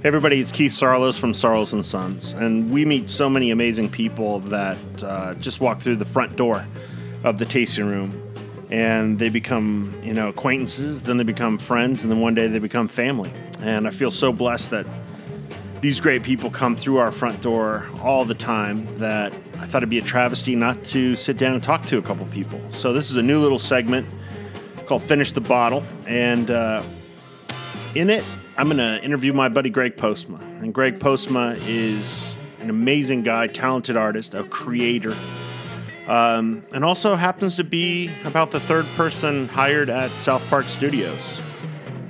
Hey everybody, it's Keith Saarloos from Saarloos and Sons, and we meet so many amazing people that uh, just walk through the front door of the tasting room, and they become, you know, acquaintances. Then they become friends, and then one day they become family. And I feel so blessed that these great people come through our front door all the time that I thought it'd be a travesty not to sit down and talk to a couple people. So this is a new little segment called "Finish the Bottle," and uh, in it I'm going to interview my buddy Greg Postma. And Greg Postma is an amazing guy, talented artist, a creator, um, and also happens to be about the third person hired at South Park Studios.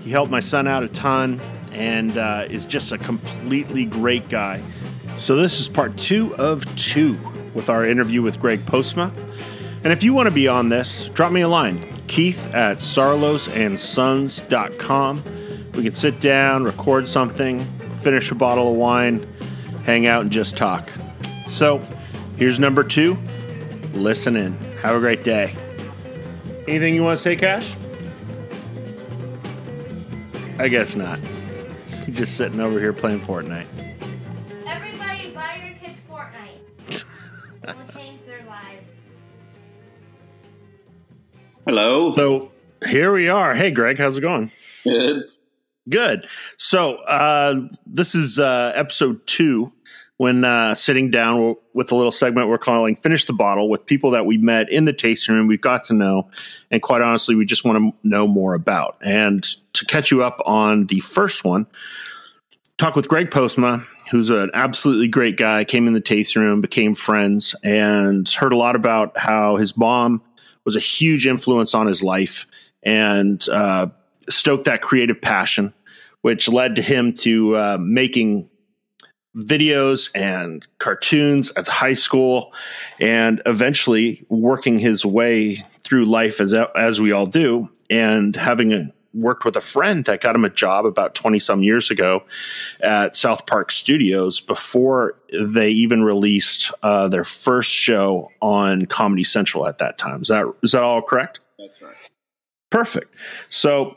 He helped my son out a ton and uh, is just a completely great guy. So, this is part two of two with our interview with Greg Postma. And if you want to be on this, drop me a line, keith at saarloosandsons.com. We can sit down, record something, finish a bottle of wine, hang out, and just talk. So, here's number two. Listen in. Have a great day. Anything you want to say, Cash? I guess not. You're just sitting over here playing Fortnite. Everybody buy your kids Fortnite. it will change their lives. Hello. So here we are. Hey, Greg, how's it going? Good. Good. So uh, this is uh, episode two. When uh, sitting down with a little segment we're calling "Finish the Bottle" with people that we met in the tasting room, we've got to know, and quite honestly, we just want to know more about. And to catch you up on the first one, talk with Greg Postma, who's an absolutely great guy. Came in the tasting room, became friends, and heard a lot about how his mom was a huge influence on his life and uh, stoked that creative passion which led to him to uh, making videos and cartoons at high school and eventually working his way through life as as we all do and having a, worked with a friend that got him a job about 20 some years ago at South Park Studios before they even released uh, their first show on Comedy Central at that time. Is that is that all correct? That's right. Perfect. So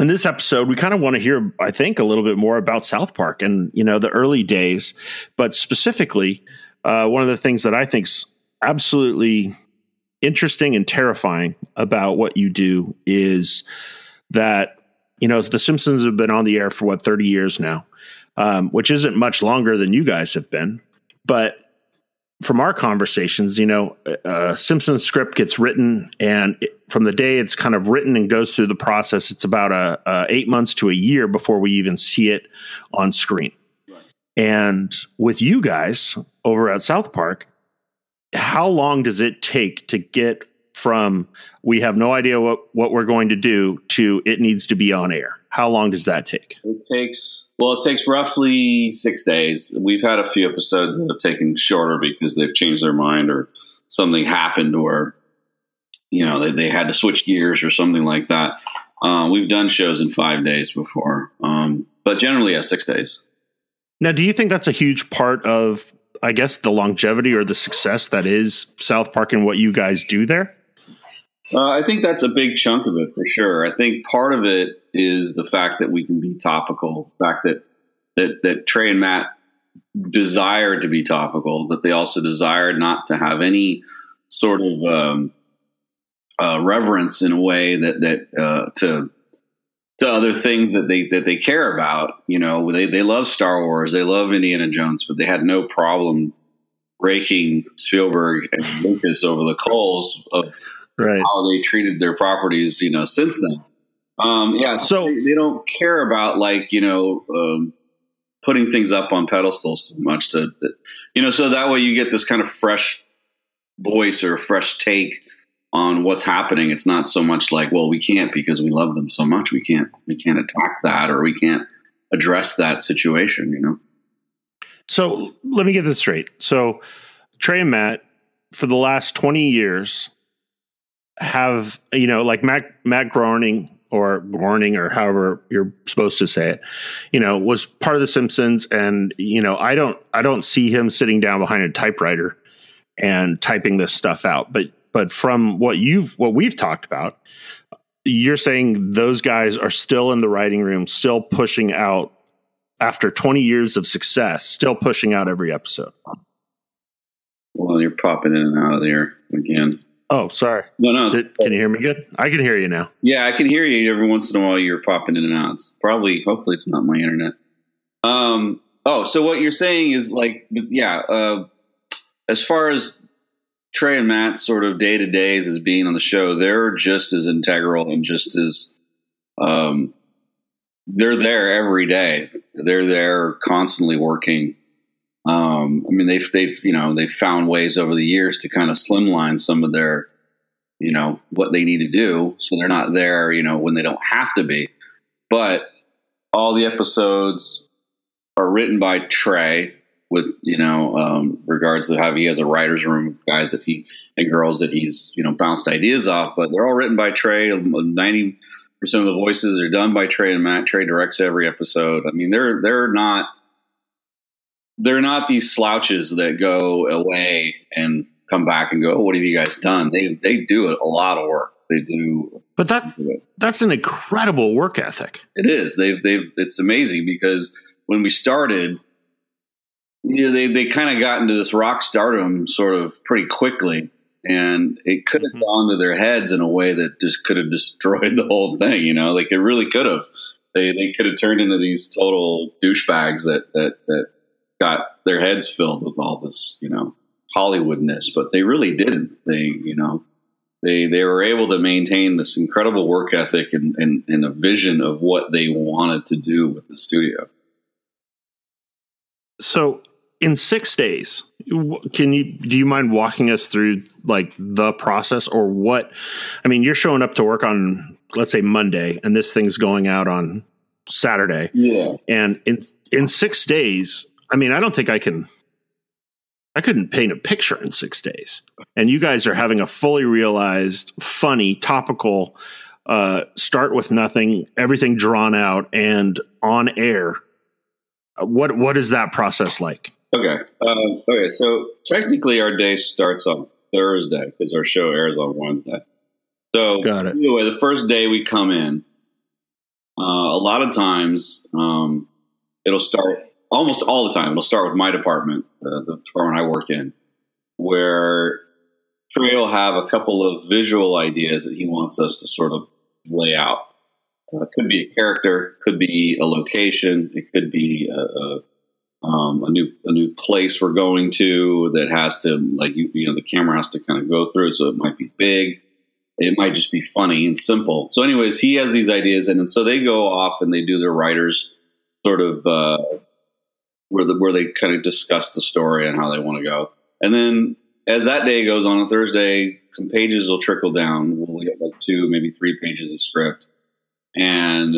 in this episode, we kind of want to hear, I think, a little bit more about South Park and you know the early days, but specifically, uh, one of the things that I think's absolutely interesting and terrifying about what you do is that you know the Simpsons have been on the air for what thirty years now, um, which isn't much longer than you guys have been, but from our conversations, you know, Simpsons script gets written, and it, from the day it's kind of written and goes through the process, it's about a, a eight months to a year before we even see it on screen. Right. And with you guys over at South Park, how long does it take to get from we have no idea what, what we're going to do to it needs to be on air? How long does that take? It takes, well, it takes roughly six days. We've had a few episodes that have taken shorter because they've changed their mind or something happened or, you know, they, they had to switch gears or something like that. Uh, we've done shows in five days before, um, but generally, yeah, six days. Now, do you think that's a huge part of, I guess, the longevity or the success that is South Park and what you guys do there? Uh, I think that's a big chunk of it for sure. I think part of it is the fact that we can be topical. The fact that that that Trey and Matt desired to be topical, that they also desired not to have any sort of um, uh, reverence in a way that that uh, to to other things that they that they care about. You know, they they love Star Wars, they love Indiana Jones, but they had no problem raking Spielberg and Lucas over the coals of right. how they treated their properties, you know, since then. Um, yeah, so they, they, don't care about like you know um, putting things up on pedestals so much to you know, so that way you get this kind of fresh voice or a fresh take on what's happening. It's not so much like, well, we can't because we love them so much. We can't we can't attack that or we can't address that situation. You know. So let me get this straight. So Trey and Matt, for the last twenty years, have you know like Matt Matt Groening or Groening or however you're supposed to say it, you know, was part of the Simpsons, and you know, I don't I don't see him sitting down behind a typewriter and typing this stuff out, but but from what you've what we've talked about, you're saying those guys are still in the writing room, still pushing out after 20 years of success, still pushing out every episode? Well, you're popping in and out of there again. Oh, sorry. No, no. Did, can you hear me good? I can hear you now. Yeah, I can hear you every once in a while. You're popping in and out. It's probably, hopefully, it's not my internet. Um. Oh, so what you're saying is like, yeah. Uh, as far as Trey and Matt's sort of day to days as being on the show, they're just as integral and just as um, they're there every day. They're there constantly working. Um, I mean, they've they've you know they've found ways over the years to kind of slimline some of their you know what they need to do, so they're not there you know when they don't have to be. But all the episodes are written by Trey with you know um, regards to how he has a writers room guys that he and girls that he's you know bounced ideas off but they're all written by trey. 90% of the voices are done by trey and matt. Trey directs every episode. I mean they're they're not they're not these slouches that go away and come back and go oh, what have you guys done they they do a lot of work they do but that that's an incredible work ethic it is they've they've it's amazing because when we started you know, they they kind of got into this rock stardom sort of pretty quickly, and it could have mm-hmm. gone to their heads in a way that just could have destroyed the whole thing. You know, like it really could have. They they could have turned into these total douchebags that that that got their heads filled with all this, you know, Hollywoodness, but they really didn't. They, you know, they they were able to maintain this incredible work ethic and, and, and a vision of what they wanted to do with the studio. So in six days can you do you mind walking us through like the process or what i mean you're showing up to work on let's say monday and this thing's going out on saturday yeah and in in six days i mean i don't think i can i couldn't paint a picture in six days and you guys are having a fully realized funny topical uh start with nothing everything drawn out and on air what what is that process like Okay. Um, okay. So technically, our day starts on Thursday because our show airs on Wednesday. So Got it. anyway, the first day we come in, uh, a lot of times um, it'll start almost all the time. It'll start with my department, uh, the department I work in, where Trey will have a couple of visual ideas that he wants us to sort of lay out. Uh, it could be a character, could be a location, it could be a, a um, a new a new place we're going to that has to like you, you know the camera has to kind of go through it so it might be big it might just be funny and simple so anyways he has these ideas and, and so they go off and they do their writers sort of uh, where the, where they kind of discuss the story and how they want to go and then as that day goes on on thursday some pages will trickle down we'll get like two maybe three pages of script and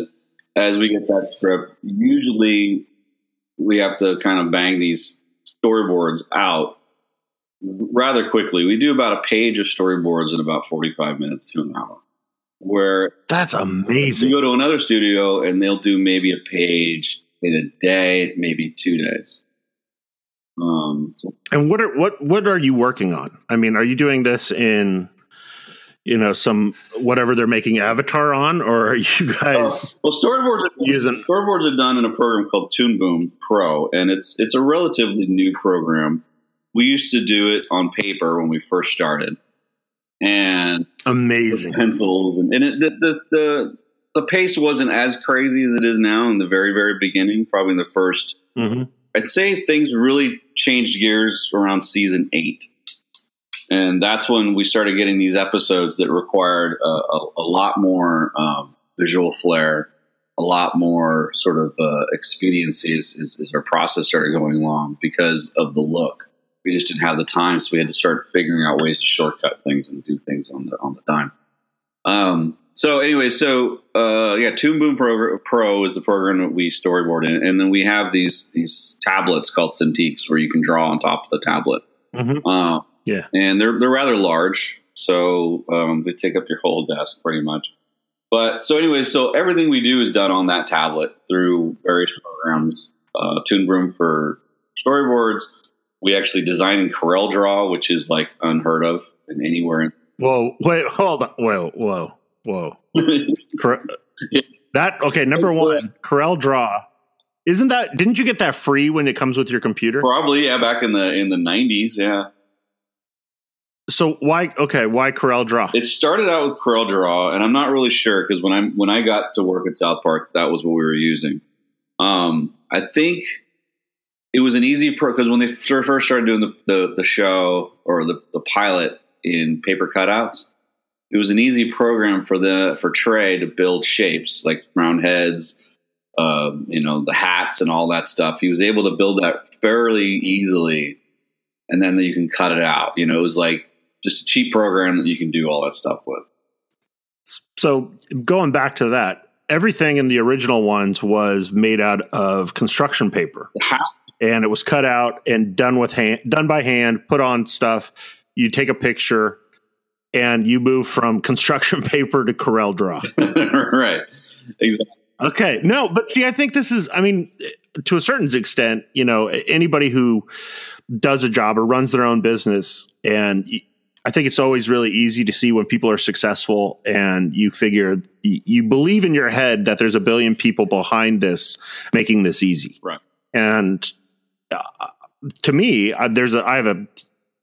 as we get that script usually we have to kind of bang these storyboards out rather quickly. We do about a page of storyboards in about 45 minutes to an hour. Where that's amazing. You go to another studio and they'll do maybe a page in a day, maybe two days. Um, so. and what are what what are you working on? I mean, are you doing this in you know some whatever they're making avatar on or are you guys uh, well storyboards are, using storyboards are done in a program called toon boom pro and it's it's a relatively new program we used to do it on paper when we first started and amazing pencils and, and it, the, the, the the pace wasn't as crazy as it is now in the very very beginning probably in the 1st i mm-hmm. i'd say things really changed gears around season eight and that's when we started getting these episodes that required a, a, a lot more um, visual flair, a lot more sort of uh, expediency as, as, as, our process started going along because of the look. We just didn't have the time, so we had to start figuring out ways to shortcut things and do things on the on the dime. Um, so anyway, so uh, yeah, Toon Boom Pro, Pro is the program that we storyboard in, and then we have these these tablets called Cintiqs where you can draw on top of the tablet. Mm-hmm. Uh, yeah, and they're they're rather large, so um, they take up your whole desk pretty much. But so, anyways, so everything we do is done on that tablet through various programs. Uh, Toon Boom for storyboards. We actually design in Corel Draw, which is like unheard of in anywhere. Whoa! Wait! Hold on! Whoa! Whoa! Whoa! yeah. That okay? Number one, Corel Draw Isn't that? Didn't you get that free when it comes with your computer? Probably, yeah, back in the in the nineties, yeah. So why? Okay, why Corel Draw? It started out with Corel Draw, and I'm not really sure because when I when I got to work at South Park, that was what we were using. Um, I think it was an easy pro because when they first started doing the, the, the show or the, the pilot in paper cutouts, it was an easy program for the for Trey to build shapes like round heads, uh, you know, the hats and all that stuff. He was able to build that fairly easily, and then you can cut it out. You know, it was like just a cheap program that you can do all that stuff with. So going back to that, everything in the original ones was made out of construction paper. And it was cut out and done with hand, done by hand, put on stuff. You take a picture and you move from construction paper to Corel Draw. right. Exactly. Okay. No, but see, I think this is, I mean, to a certain extent, you know, anybody who does a job or runs their own business and I think it's always really easy to see when people are successful and you figure you believe in your head that there's a billion people behind this making this easy. Right. And uh, to me, uh, there's a I have a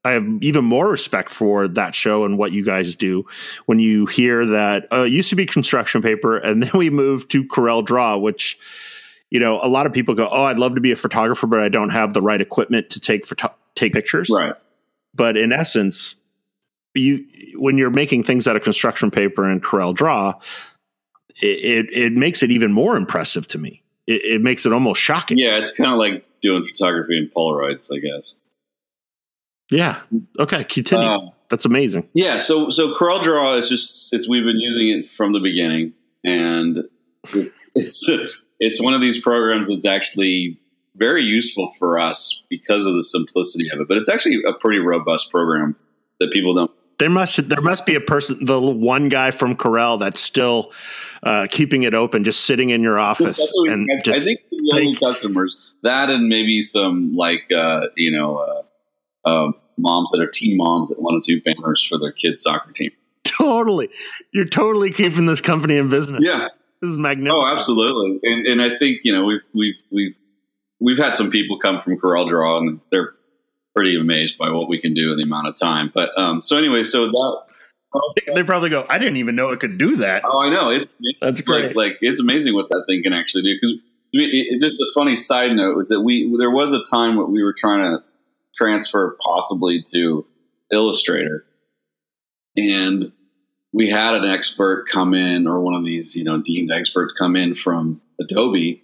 I have even more respect for that show and what you guys do when you hear that uh, it used to be construction paper and then we moved to Corel Draw, which you know a lot of people go, oh, I'd love to be a photographer, but I don't have the right equipment to take photo- take pictures. Right. But in essence, you when you're making things out of construction paper and Corel Draw, it, it, it makes it even more impressive to me. It, it makes it almost shocking. Yeah, it's kind of like doing photography in Polaroids, I guess. Yeah. Okay. Continue. Uh, That's amazing. Yeah. So so Corel Draw is just it's we've been using it from the beginning, and it's it's one of these programs that's actually very useful for us because of the simplicity of it. But it's actually a pretty robust program that people don't there must there must be a person, the one guy from Corel that's still uh, keeping it open, just sitting in your office. and I, just I think the only customers that and maybe some like uh, you know uh, uh, moms that are teen moms that want to do banners for their kids' soccer team. Totally, you're totally keeping this company in business. Yeah, this is magnificent. Oh, absolutely. And and I think you know we've we've we've we've had some people come from Corel Draw and they're pretty amazed by what we can do in the amount of time. But um, so anyway, so that they probably go, I didn't even know it could do that. Oh, I know. It's, it's that's great. Like, like, it's amazing what that thing can actually do. Because just a funny side note was that we there was a time when we were trying to transfer possibly to Illustrator, and we had an expert come in or one of these you know deemed experts come in from Adobe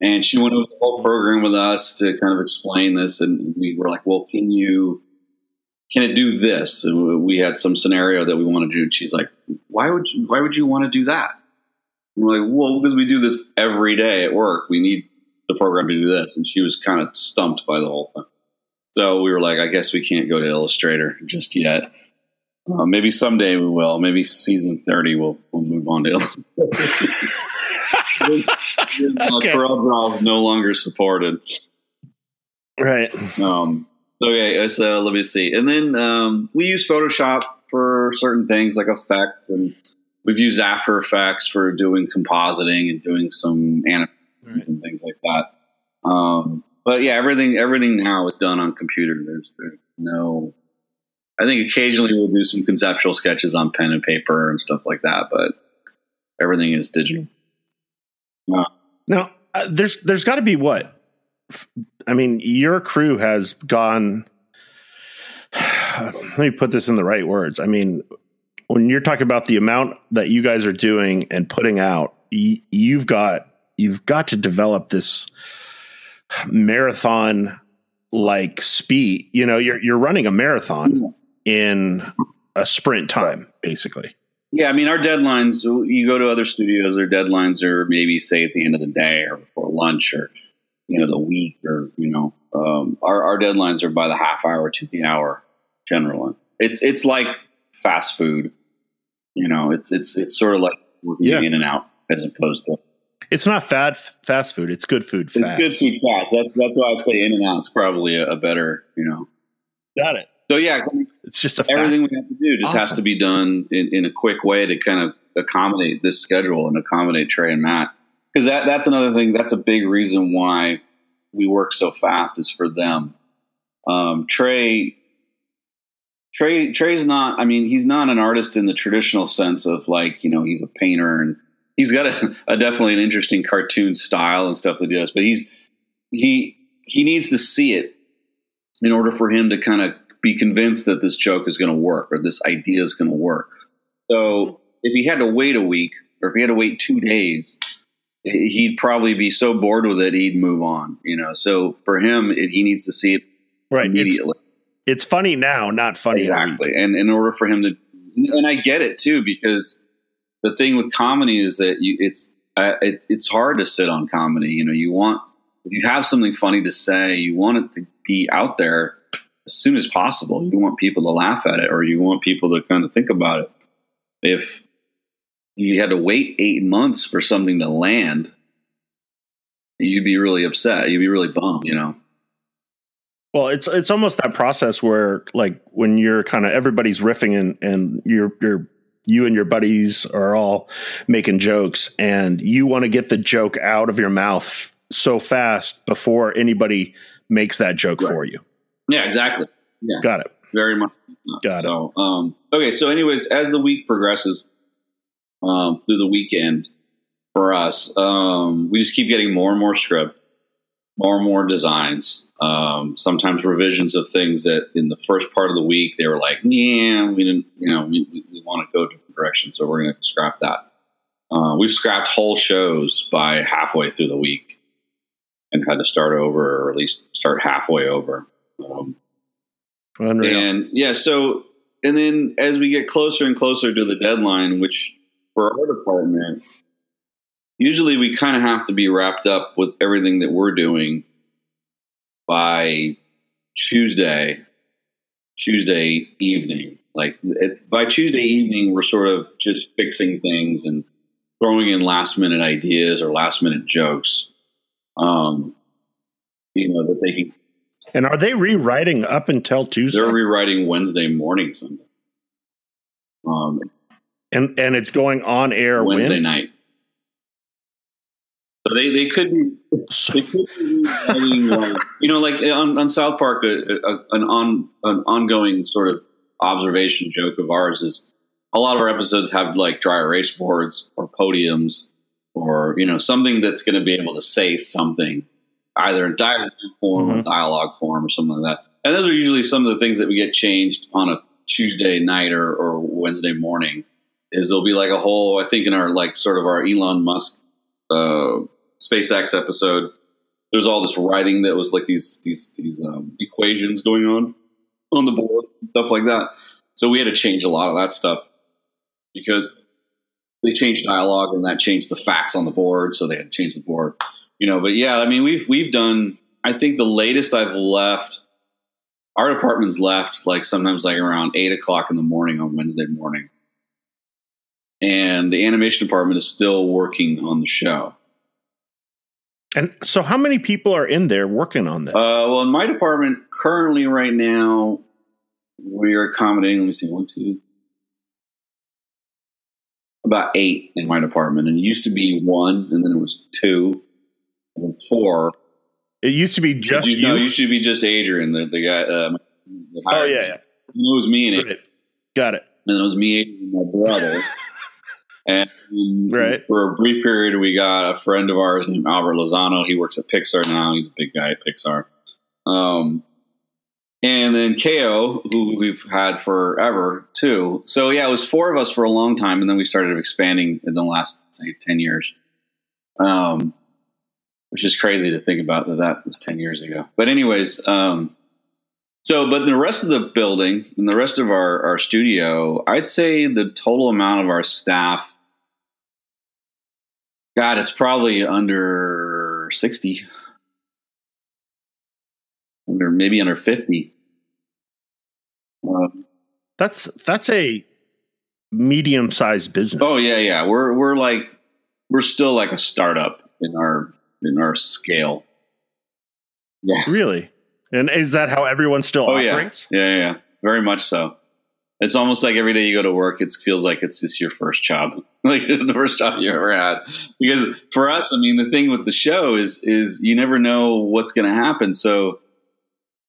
and she went over the whole program with us to kind of explain this. And we were like, well, can you, can it do this? And we had some scenario that we want to do. And she's like, why would you, why would you want to do that? And we're like, well, because we do this every day at work. We need the program to do this. And she was kind of stumped by the whole thing. So we were like, I guess we can't go to Illustrator just yet. Uh, maybe someday we will. Maybe season 30 we'll, we'll move on to Illustrator. okay. Corel no longer supported. Right. Um, so yeah, so let me see. And then um, we use Photoshop for certain things like effects, and we've used After Effects for doing compositing and doing some animations right. and things like that. Um, but yeah, everything everything now is done on computer. There's, there's no. I think occasionally we'll do some conceptual sketches on pen and paper and stuff like that, but everything is digital. Now, uh, there's there's got to be what? I mean, your crew has gone. Let me put this in the right words. I mean, when you're talking about the amount that you guys are doing and putting out, y- you've got you've got to develop this marathon like speed. You know, you're you're running a marathon in a sprint time, basically. Yeah, I mean, our deadlines, you go to other studios, their deadlines are maybe, say, at the end of the day or before lunch or, you know, the week or, you know, um, our, our deadlines are by the half hour to the hour generally. It's, it's like fast food, you know, it's, it's, it's sort of like working yeah. in and out as opposed to. It's not fat fast food. It's good food fast. It's good food fast. That's, that's why I'd say in and out is probably a, a better, you know. Got it. So yeah, it's just everything fact. we have to do. It awesome. has to be done in, in, a quick way to kind of accommodate this schedule and accommodate Trey and Matt because that that's another thing. That's a big reason why we work so fast is for them. Um, Trey, Trey, Trey's not. I mean, he's not an artist in the traditional sense of like you know he's a painter and he's got a, a definitely an interesting cartoon style and stuff that he does. But he's he he needs to see it in order for him to kind of be convinced that this joke is going to work or this idea is going to work. So if he had to wait a week or if he had to wait two days, he'd probably be so bored with it he'd move on. You know, so for him, it, he needs to see it right immediately. It's, it's funny now, not funny exactly. And in order for him to, and I get it too because the thing with comedy is that you it's uh, it, it's hard to sit on comedy. You know, you want if you have something funny to say, you want it to be out there as soon as possible. You want people to laugh at it, or you want people to kind of think about it. If you had to wait eight months for something to land, you'd be really upset. You'd be really bummed, you know. Well, it's it's almost that process where like when you're kind of everybody's riffing and and you're you're you and your buddies are all making jokes and you want to get the joke out of your mouth so fast before anybody makes that joke right. for you. Yeah, exactly. Yeah. Got it. Very much. Got so, it. Um, okay. So anyways, as the week progresses, um, through the weekend for us, um, we just keep getting more and more script, more and more designs. Um, sometimes revisions of things that in the first part of the week they were like, yeah, we didn't, you know, we, we, we want to go different direction, so we're going to scrap that. Uh, we've scrapped whole shows by halfway through the week and had to start over, or at least start halfway over. Um, and yeah, so and then as we get closer and closer to the deadline, which for our department, usually we kind of have to be wrapped up with everything that we're doing by Tuesday, Tuesday evening. Like it, by Tuesday evening, we're sort of just fixing things and throwing in last minute ideas or last minute jokes. Um, you know that they can. And are they rewriting up until Tuesday? They're rewriting Wednesday morning, Sunday. Um, and and it's going on air Wednesday when? night. So they, they could be they could be uh, you know like on, on South Park a, a, an on an ongoing sort of observation joke of ours is a lot of our episodes have like dry erase boards or podiums or you know something that's going to be able to say something either in dialogue form mm-hmm. or dialogue form or something like that. And those are usually some of the things that we get changed on a Tuesday night or, or Wednesday morning is there'll be like a whole, I think in our like sort of our Elon Musk uh, SpaceX episode, there's all this writing that was like these these these um, equations going on on the board, stuff like that. So we had to change a lot of that stuff because they changed dialogue and that changed the facts on the board, so they had to change the board. You know, but yeah, I mean we've we've done. I think the latest I've left, our department's left like sometimes like around eight o'clock in the morning on Wednesday morning and the animation department is still working on the show. And so, how many people are in there working on this? Uh, well, in my department, currently, right now, we are accommodating. Let me see, one, two, about eight in my department, and it used to be one, and then it was two, and then four. It used to be just you. you. No, it used to be just Adrian, the, the guy. Uh, the oh yeah, yeah. It was me and Adrian. Got it. And it was me, Adrian, and my brother. And right. for a brief period, we got a friend of ours named Albert Lozano. He works at Pixar now. He's a big guy at Pixar. Um, and then KO, who we've had forever too. So yeah, it was four of us for a long time, and then we started expanding in the last say ten years. Um, which is crazy to think about that that was ten years ago. But anyways, um, so, but the rest of the building and the rest of our, our studio, I'd say the total amount of our staff, God, it's probably under 60, under maybe under 50. Um, that's, that's a medium sized business. Oh yeah. Yeah. We're, we're like, we're still like a startup in our, in our scale. Yeah. Really? And is that how everyone still oh, operates? Yeah. yeah, yeah, very much so. It's almost like every day you go to work, it feels like it's just your first job, like the first job you ever had. Because for us, I mean, the thing with the show is is you never know what's going to happen. So,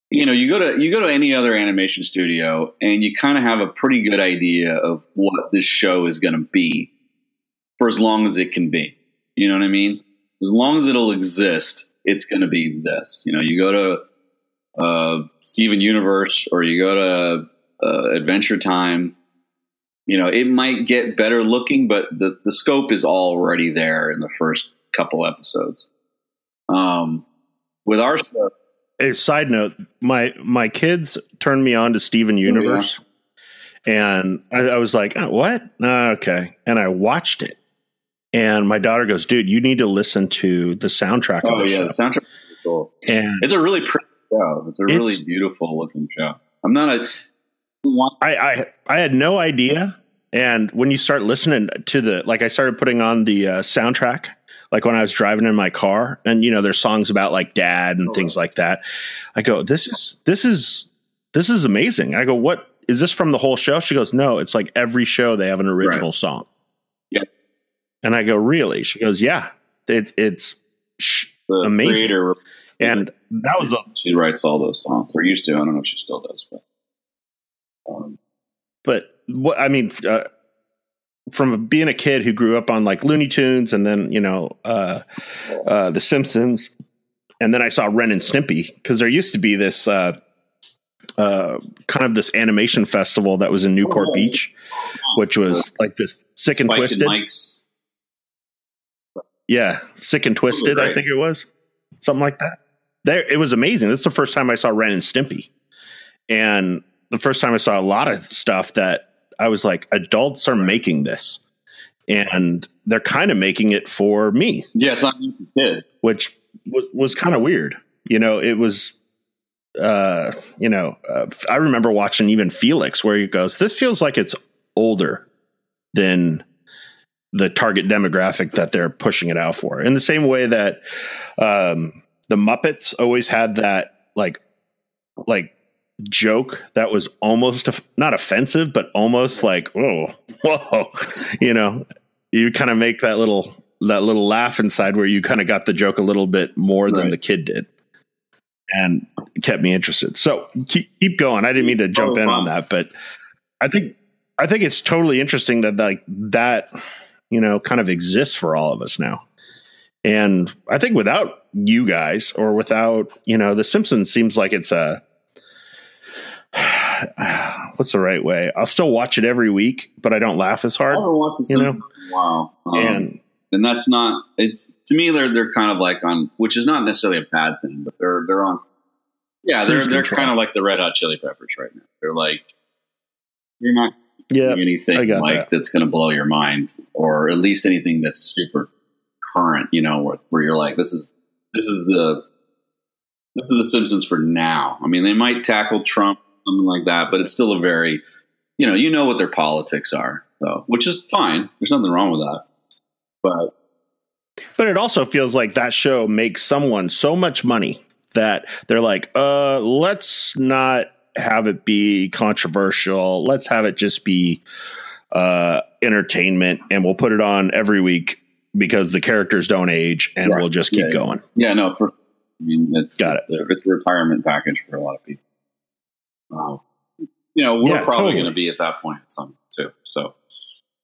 you know, you go to you go to any other animation studio, and you kind of have a pretty good idea of what this show is going to be for as long as it can be. You know what I mean? As long as it'll exist, it's going to be this. You know, you go to uh, Steven Universe or you go to uh, Adventure Time. You know, it might get better looking, but the, the scope is already there in the first couple episodes. Um, with our stuff, A side note: my my kids turned me on to Steven Universe, and I, I was like, oh, "What? Ah, okay." And I watched it, and my daughter goes, "Dude, you need to listen to the soundtrack of oh yeah, show." the soundtrack is cool. And It's a really pretty show. It's a really beautiful looking show. I'm not a I, I I had no idea. And when you start listening to the like, I started putting on the uh, soundtrack, like when I was driving in my car, and you know, there's songs about like dad and Oh, things like that. I go, this is this is this is amazing. I go, what is this from the whole show? She goes, no, it's like every show they have an original song. Yeah. And I go, really? She goes, yeah. It, it's sh- Amazing. creator. and that was a She writes all those songs, or used to. I don't know if she still does, but um, but what I mean, uh, from being a kid who grew up on like Looney Tunes and then you know uh, uh, The Simpsons, and then I saw Ren and Stimpy because there used to be this uh, uh, kind of this animation festival that was in Newport Oh. Beach, which was like this sick and Spike twisted. Mike's. Yeah, sick and twisted. I think it was something like that. There, it was amazing. That's the first time I saw Ren and Stimpy, and the first time I saw a lot of stuff that I was like, adults are making this, and they're kind of making it for me, Yeah, it's not kid. which was, was kind of weird. You know, it was. Uh, you know, uh, I remember watching even Felix, where he goes, "This feels like it's older than the target demographic that they're pushing it out for. In the same way that um, the Muppets always had that like like joke that was almost not offensive, but almost like oh whoa, you know, you kind of make that little that little laugh inside where you kind of got the joke a little bit more than Right. the kid did. And kept me interested. So keep, keep going. I didn't mean to oh, jump Oh, in on that, but I think I think it's totally interesting that like that you know kind of exists for all of us now. And I think without you guys or without, you know, The Simpsons seems like it's a what's the right way? I'll still watch it every week, but I don't laugh as I hard. haven't watched The You know? Simpsons in a while. Um, and and that's not it's to me they're they're kind of like on which is not necessarily a bad thing but they're they're on yeah they're they're control. kind of like the red hot chili peppers right now they're like you're not yeah, doing anything I got like that. that's going to blow your mind or at least anything that's super current you know where, where you're like this is this is the this is the simpsons for now i mean they might tackle trump something like that but it's still a very you know you know what their politics are so which is fine there's nothing wrong with that but But it also feels like that show makes someone so much money that they're like, uh, let's not have it be controversial. Let's have it just be uh, entertainment, and we'll put it on every week because the characters don't age, and Right. we'll just keep yeah. going. Yeah, no, for I mean, it's Got it. It's a retirement package for a lot of people. Um, you know, we're Yeah, probably totally. going to be at that point at some too. So,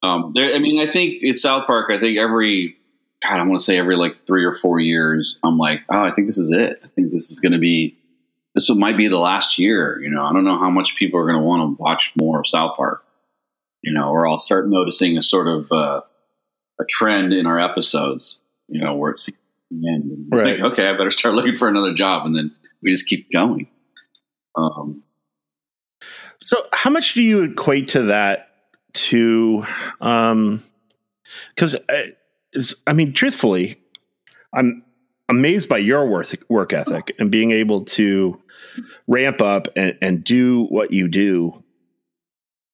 um, there. I mean, I think it's South Park. I think every God, I want to say every like three or four years, I'm like, oh, I think this is it. I think this is going to be. This might be the last year. You know, I don't know how much people are going to want to watch more of South Park. You know, or I'll start noticing a sort of uh, a trend in our episodes. You know, where it's the Right. think, okay, I better start looking for another job, and then we just keep going. Um, So, how much do you equate to that? To, um, because I mean, truthfully, I'm amazed by your work work ethic and being able to ramp up and, and do what you do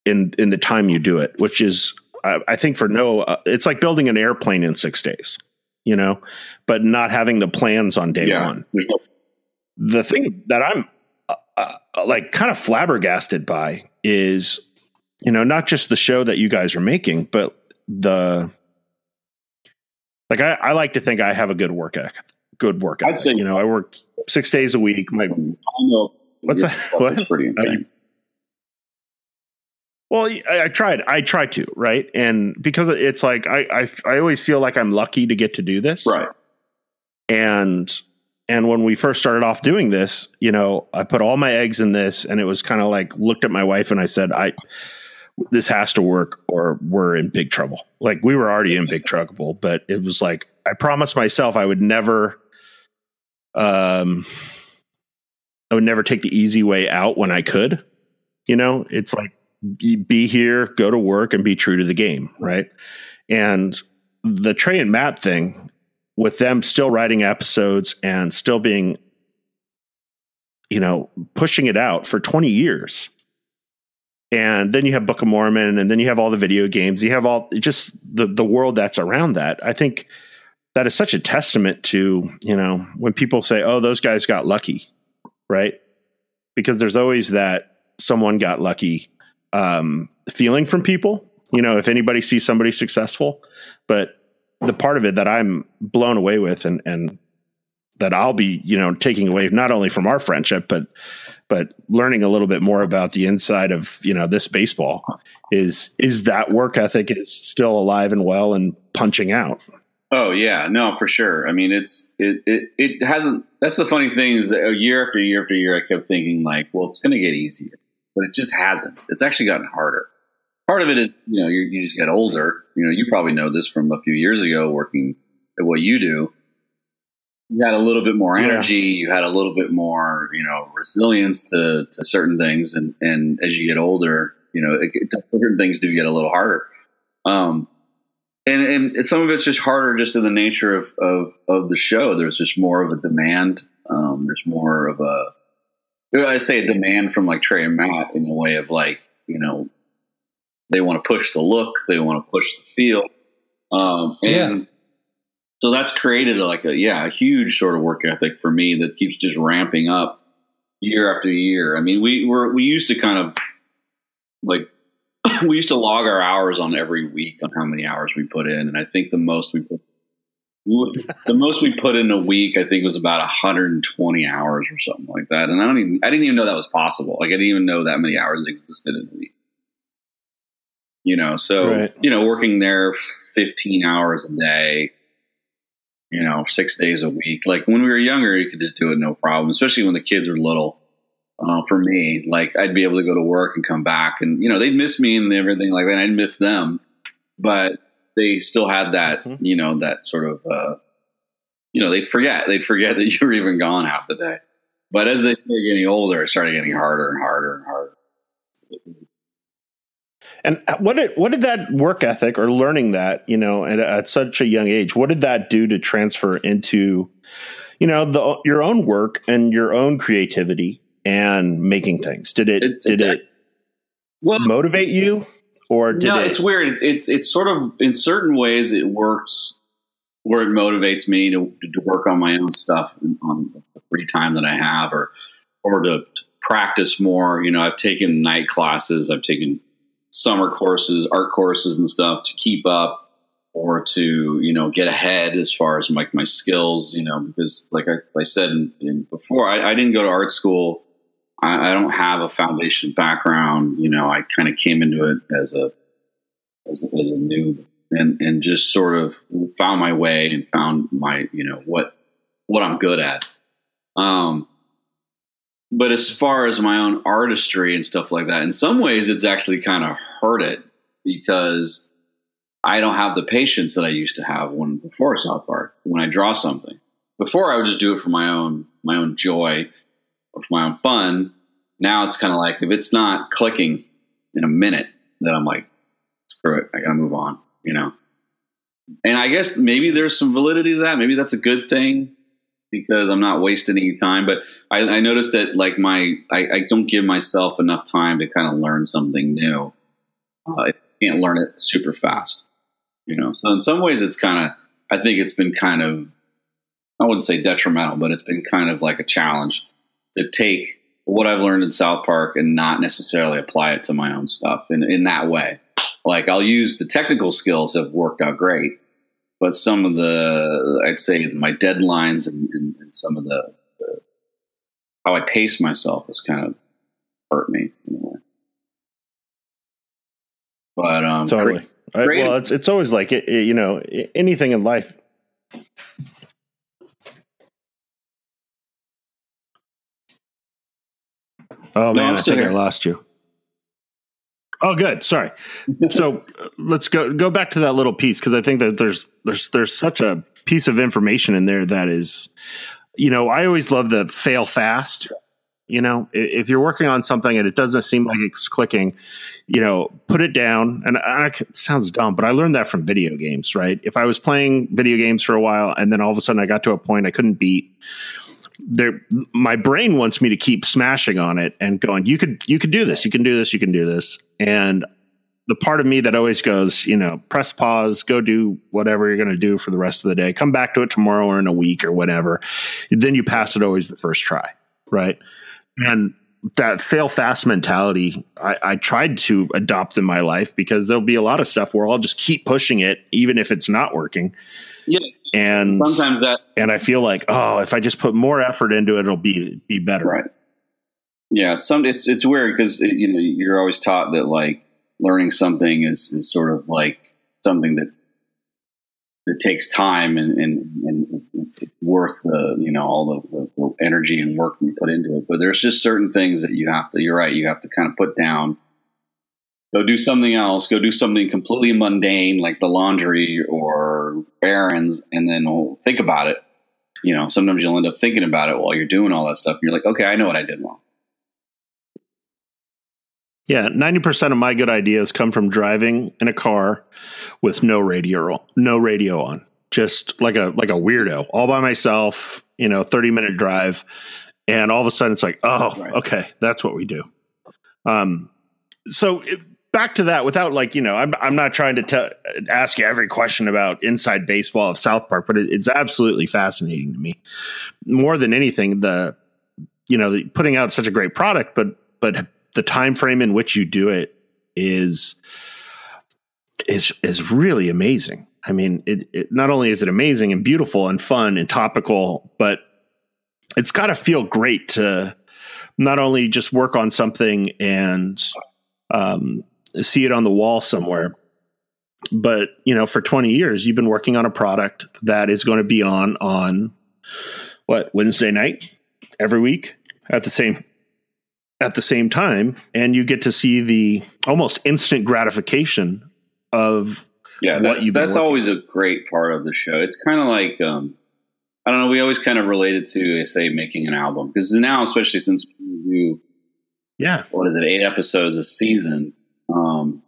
in in the time you do it, which is, I, I think, for no, uh, it's like building an airplane in six days, you know, but not having the plans on day yeah, one the thing that I'm uh, uh, Uh, like kind of flabbergasted by is you know, not just the show that you guys are making, but the like I, I like to think I have a good work ethic. Good work ethic. I'd say- you know, I work six days a week. My I know What's that? What? pretty insane. well, I, I tried. I tried to right, and because it's like I, I I always feel like I'm lucky to get to do this. right. and and when we first started off doing this you know i put all my eggs in this and it was kind of like looked at my wife and i said i this has to work or we're in big trouble. Like we were already in big trouble but it was like i promised myself i would never um i would never take the easy way out when i could you know? It's like be- here go to work and be true to the game right? And the Trey and Matt thing with them still writing episodes and still being you know pushing it out for 20 years. And then you have book of mormon and then you have all the video games. You have all just the the world that's around that. I think that is such a testament to you know when people say oh those guys got lucky right? Because there's always that someone got lucky um feeling from people you know if anybody sees somebody successful. But the part of it that I'm blown away with and and that I'll be, you know, taking away not only from our friendship, but but learning a little bit more about the inside of, you know, this baseball is is that work ethic is still alive and well and punching out. Oh yeah, no, for sure. I mean, it's it it, it hasn't. That's the funny thing is that oh, year after year after year, I kept thinking like, well, it's going to get easier, but it just hasn't. It's actually gotten harder. Part of it is, you know, you you just get older. You know, you probably know this from a few years ago working at what you do. You had a little bit more Yeah. energy. You had a little bit more, you know, resilience to to certain things, and and as you get older, you know, it, it, certain things do get a little harder. Um, and and some of it's just harder just in the nature of of, of the show. There's just more of a demand. Um, there's more of a I say a demand from like Trey and Matt in a way of like you know they want to push the look, they want to push the feel, um, and so that's created a, like a yeah a huge sort of work ethic for me that keeps just ramping up year after year. I mean we were we used to kind of like we used to log our hours on every week on how many hours we put in, and I think the most we put the most we put in a week, I think, was about 120 hours or something like that. And I don't even I didn't even know that was possible. Like I didn't even know that many hours existed in a week. You know, so Right. you know, working there 15 hours a day, you know, six days a week. Like when we were younger, you could just do it no problem, especially when the kids were little. Uh, for me, like I'd be able to go to work and come back, and you know they'd miss me and everything like that. And I'd miss them, but they still had that, Mhm. you know, that sort of, uh, you know, they'd forget, they'd forget that you were even gone half the day. But as they started getting older, it started getting harder and harder and harder. And what did what did that work ethic or learning that you know at, at such a young age? What did that do to transfer into you know the your own work and your own creativity and making things? Did it, It- did it- it Well, motivate you or did no, it? it's weird. It, it, it's sort of in certain ways it works where it motivates me to, to work on my own stuff on the free time that I have, or or to, to practice more. You know, I've taken night classes, I've taken summer courses, art courses, and stuff to keep up or to you know get ahead as far as like my skills. You know, because like I, I said in, in before, I, I didn't go to art school. I, I don't have a foundation background. You know, I kind of came into it as a as a, as a noob and and just sort of found my way and found my you know what what I'm good at. Um, but as far as my own artistry and stuff like that, in some ways, it's actually kind of hurt it because I don't have the patience that I used to have when before South Park when I draw something. Before I would just do it for my own my own joy or for my own fun. Now it's kind of like if it's not clicking in a minute, then I'm like, screw it, I gotta move on, you know. And I guess maybe there's some validity to that. Maybe that's a good thing because I'm not wasting any time. But I, I noticed that like my I, I don't give myself enough time to kind of learn something new. Uh, I can't learn it super fast, you know. So in some ways, it's kind of I think it's been kind of I wouldn't say detrimental, but it's been kind of like a challenge to take what I've learned in South Park and not necessarily apply it to my own stuff in, in that way. Like I'll use the technical skills have worked out great, but some of the I'd say my deadlines and, and, and some of the, the, how I pace myself has kind of hurt me in a way. But um, totally. I, well, it's it's always like it, it, you know anything in life. Oh man, I think here. I lost you. Oh, good. Sorry. so let's go go back to that little piece because I think that there's there's there's such a piece of information in there that is, you know, I always love the fail fast. You know, if you're working on something and it doesn't seem like it's clicking, you know, put it down. And I, it sounds dumb, but I learned that from video games, right? If I was playing video games for a while and then all of a sudden I got to a point I couldn't beat, there, my brain wants me to keep smashing on it and going, you could, you could do this, you can do this, you can do this. And the part of me that always goes, you know, press pause, go do whatever you're going to do for the rest of the day, come back to it tomorrow or in a week or whatever. Then you pass it always the first try, right? And that fail fast mentality, I, I, tried to adopt in my life because there'll be a lot of stuff where I'll just keep pushing it, even if it's not working. Yeah. And sometimes that, and I feel like, oh, if I just put more effort into it, it'll be be better. Right. Yeah. It's some. It's it's weird because uh, you know you're always taught that like learning something is is sort of like something that it takes time and, and, and it's worth the you know all the, the, energy and work you put into it. But there's just certain things that you have to. You're right. You have to kind of put down. Go do something else. Go do something completely mundane like the laundry or errands, and then we'll think about it. You know, sometimes you'll end up thinking about it while you're doing all that stuff. And you're like, okay, I know what I did wrong. Yeah, 90% of my good ideas come from driving in a car with no radio no radio on. Just like a like a weirdo, all by myself, you know, 30 minute drive and all of a sudden it's like, "Oh, right. okay, that's what we do." Um so it, back to that without like, you know, I'm I'm not trying to te- ask you every question about inside baseball of South Park, but it, it's absolutely fascinating to me. More than anything, the you know, the, putting out such a great product, but but the time frame in which you do it is is is really amazing. I mean, it, it not only is it amazing and beautiful and fun and topical, but it's got to feel great to not only just work on something and um, see it on the wall somewhere, but you know, for 20 years, you've been working on a product that is going to be on on what Wednesday night every week at the same at the same time and you get to see the almost instant gratification of yeah that's, that's always a great part of the show. It's kind of like um, i don't know we always kind of related to say making an album because now especially since we do yeah. what is it eight episodes a season um,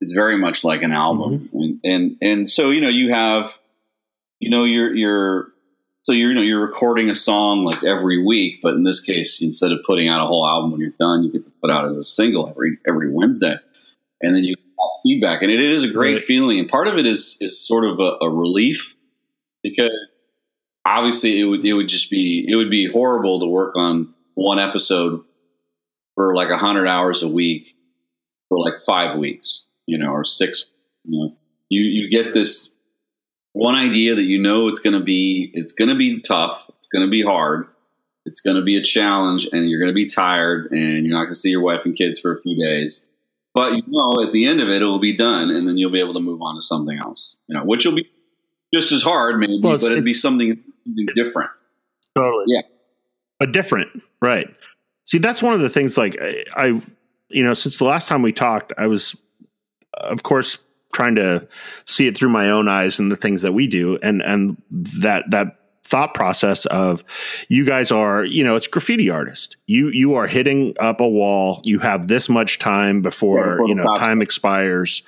it's very much like an album mm-hmm. and, and and so you know you have you know you're you're so you're you know you're recording a song like every week, but in this case, instead of putting out a whole album when you're done, you get to put out as a single every every Wednesday, and then you get feedback, and it is a great right. feeling. And part of it is is sort of a, a relief because obviously it would it would just be it would be horrible to work on one episode for like a hundred hours a week for like five weeks, you know, or six. You know, you you get this one idea that you know it's going to be it's going to be tough it's going to be hard it's going to be a challenge and you're going to be tired and you're not going to see your wife and kids for a few days. But you know at the end of it it will be done and then you'll be able to move on to something else you know which will be just as hard maybe well, but it'll be something, something different. Totally. Yeah. But different right. See that's one of the things like I, I you know since the last time we talked i was of course trying to see it through my own eyes and the things that we do and and that that thought process of you guys are you know it's graffiti artist. You you are hitting up a wall. You have this much time before yeah, you know time expires.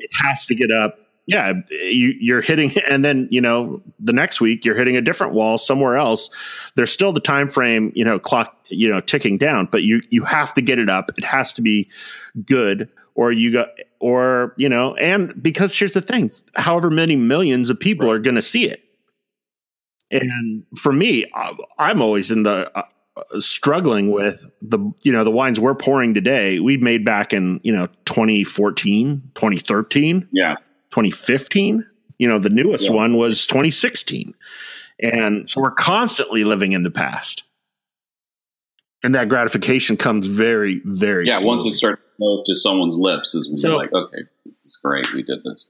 It has to get up yeah you, you're hitting and then you know the next week you're hitting a different wall somewhere else there's still the time frame you know clock you know ticking down but you you have to get it up it has to be good or you got or you know and because here's the thing however many millions of people right. are going to see it and for me i'm always in the uh, struggling with the you know the wines we're pouring today we made back in you know 2014 2013 Yeah. 2015 you know the newest Yeah. one was 2016 and so we're constantly living in the past and that gratification comes very very Yeah. Once it starts to go to someone's lips, is when So- you're like, okay, this is great. We did this.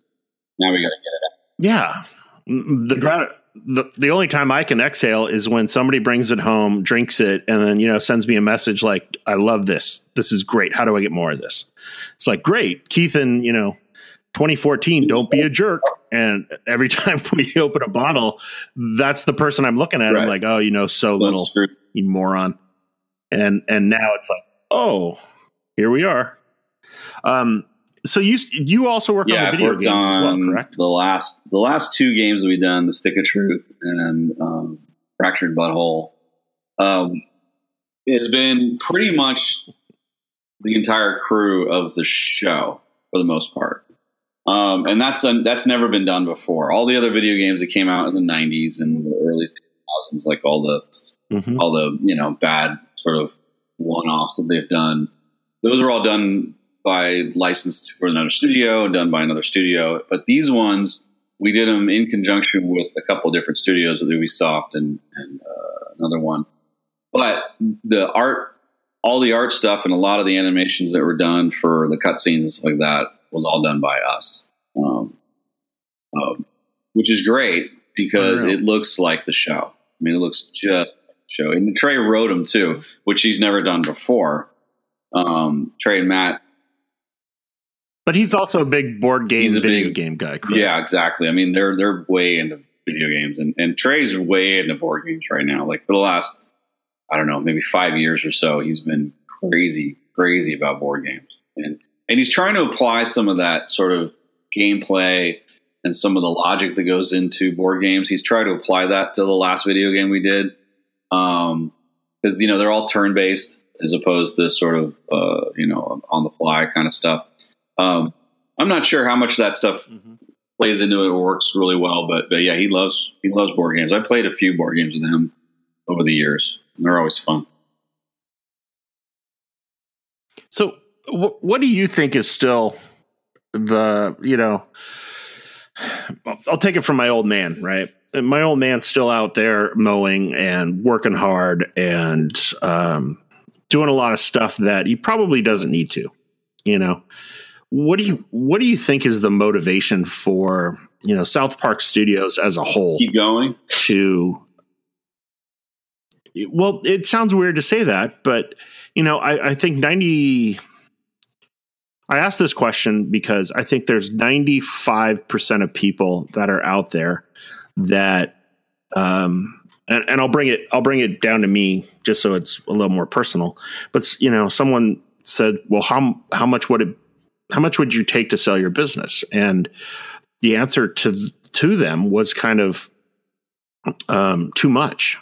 Now we got to get it out. Yeah. The grat the, the only time I can exhale is when somebody brings it home, drinks it, and then, you know, sends me a message like, I love this. This is great. How do I get more of this? It's like, great. Keith and, you know, 2014, don't be a jerk. And every time we open a bottle, that's the person I'm looking at. I'm like, oh, you know, so little, you moron. And and now it's like, oh, here we are. Um, so you you also work yeah, on the video games as well, correct? The last the last two games that we've done, the Stick of Truth and um, Fractured But Whole, um, it's been pretty much the entire crew of the show for the most part, um, and that's that's never been done before. All the other video games that came out in the '90s and the early 2000s, like all the Mhm. all the you know bad sort of one-offs that they've done those are all done by licensed for another studio done by another studio but these ones we did them in conjunction with a couple different studios with ubisoft and, and uh, another one but the art all the art stuff and a lot of the animations that were done for the cutscenes and stuff like that was all done by us um, um, which is great because it looks like the show i mean it looks just show. And Trey wrote them too, which he's never done before. Um, Trey and Matt, But he's also a big board game, video big- game guy, correct? yeah, exactly. I mean, they're they're way into video games, and and Trey's way into board games right now. Like for the last, I don't know, maybe five years or so, he's been crazy, crazy about board games, and and he's trying to apply some of that sort of gameplay and some of the logic that goes into board games. He's tried to apply that to the last video game we did, um, because you know they're all turn based as opposed to sort of uh, you know on the fly kind of stuff. Um, I'm not sure how much that stuff Mhm. plays into it or works really well, but, but yeah, he loves he loves board games. I played a few board games with him over the years. And they're always fun. So, wh- what do you think is still the you know? I'll- I'll take it from my old man, right? My old man's still out there mowing and working hard and um, doing a lot of stuff that he probably doesn't need to. You know, what do you what do you think is the motivation for you know South Park Studios as a whole Keep going. to well it sounds weird to say that but you know i, I think 90 i asked this question because i think there's 95% of people that are out there that um and, and i'll bring it i'll bring it down to me just so it's a little more personal but you know someone said well how how much would it how much would you take to sell your business and the answer to to them was kind of um, too much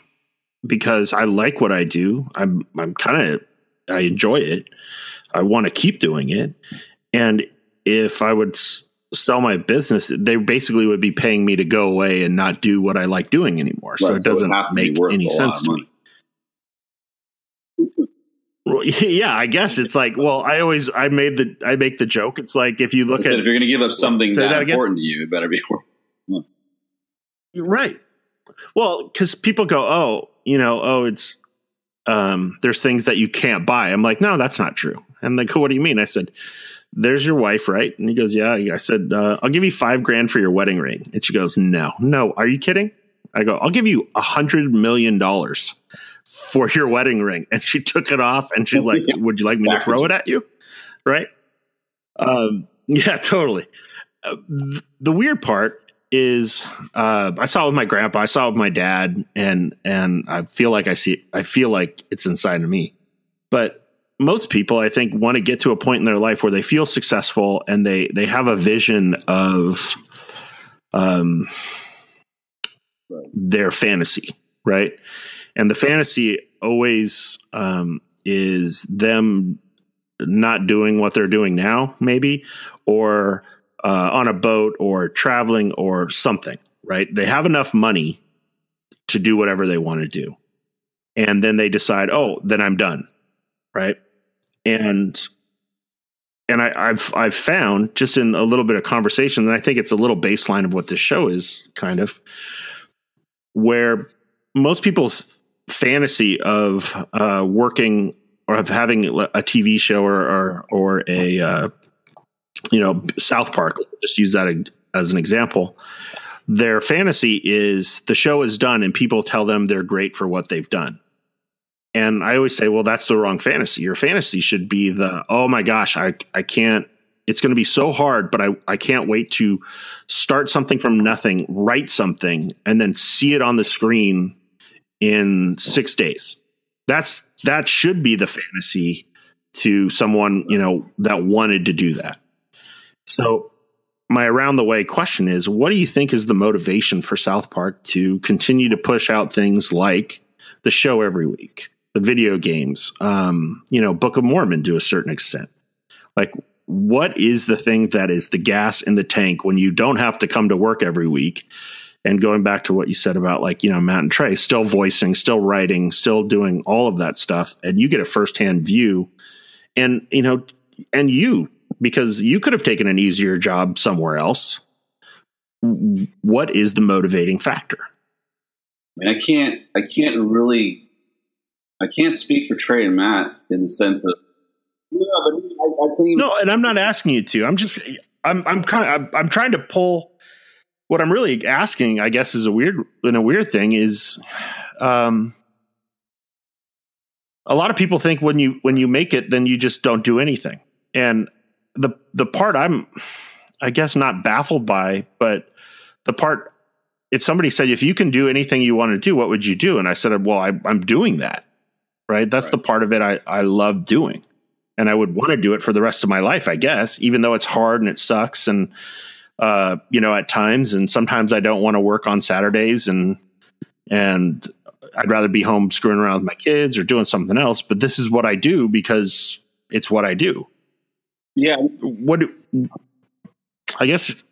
because I like what I do. I'm I'm kind of I enjoy it. I want to keep doing it, and if I would s- sell my business, they basically would be paying me to go away and not do what I like doing anymore. so Right, it so it doesn't to be make any sense to me. Well, yeah, I guess it's like, well, I always I made the I make the joke. It's like if you look said, at if you're going to give up something that, that important to you, it better be worth. Right. Well, because people go, oh, you know, oh, it's um, there's things that you can't buy. I'm like, no, that's not true. And they go, what do you mean? I said, there's your wife, right? And he goes, yeah. I said, uh, I'll give you five grand for your wedding ring. And she goes, no, no. Are you kidding? I go, I'll give you a hundred million dollars for your wedding ring. And she took it off and she's like, would you like me to throw it at you? Right. Um, yeah, totally. Uh, th- the weird part is uh, I saw it with my grandpa, I saw it with my dad, and and I feel like I see I feel like it's inside of me. But most people, I think, want to get to a point in their life where they feel successful and they they have a vision of um Right. their fantasy, right? And the fantasy always um, is them not doing what they're doing now, maybe, or uh, on a boat or traveling or something, right? They have enough money to do whatever they want to do. and then they decide, oh, then I'm done, right? And and I, have I've found just in a little bit of conversation, and I think it's a little baseline of what this show is, kind of, where most people's fantasy of uh, working or of having a TV show or or, or a uh, you know South Park, just use that as an example. Their fantasy is the show is done and people tell them they're great for what they've done. And I always say, well, that's the wrong fantasy. Your fantasy should be the, oh my gosh, I, I can't, it's going to be so hard, but I, I can't wait to start something from nothing, write something, and then see it on the screen in six days. That's, that should be the fantasy to someone, you know, that wanted to do that. So my around the way question is what do you think is the motivation for South Park to continue to push out things like the show every week, the video games, um, you know, Book of Mormon to a certain extent? Like, what is the thing that is the gas in the tank when you don't have to come to work every week? And going back to what you said about like, you know, Matt and Trey still voicing, still writing, still doing all of that stuff, and you get a firsthand view. And, you know, and you because you could have taken an easier job somewhere else. What is the motivating factor? I mean, I can't, I can't really, I can't speak for Trey and Matt in the sense of, yeah, but I, I think, no, and I'm not asking you to. I'm just, I'm, I'm kind of, I'm, I'm trying to pull. What I'm really asking, I guess, is a weird, and a weird thing is, um, a lot of people think when you when you make it, then you just don't do anything, and the the part I'm I guess not baffled by, but the part if somebody said if you can do anything you want to do, what would you do? And I said, well, I, am doing that. Right. That's right. the part of it I, I love doing. And I would want to do it for the rest of my life, I guess, even though it's hard and it sucks. And, uh, you know, at times, and sometimes I don't want to work on Saturdays and, and I'd rather be home screwing around with my kids or doing something else. But this is what I do because it's what I do. Yeah. What? do, I guess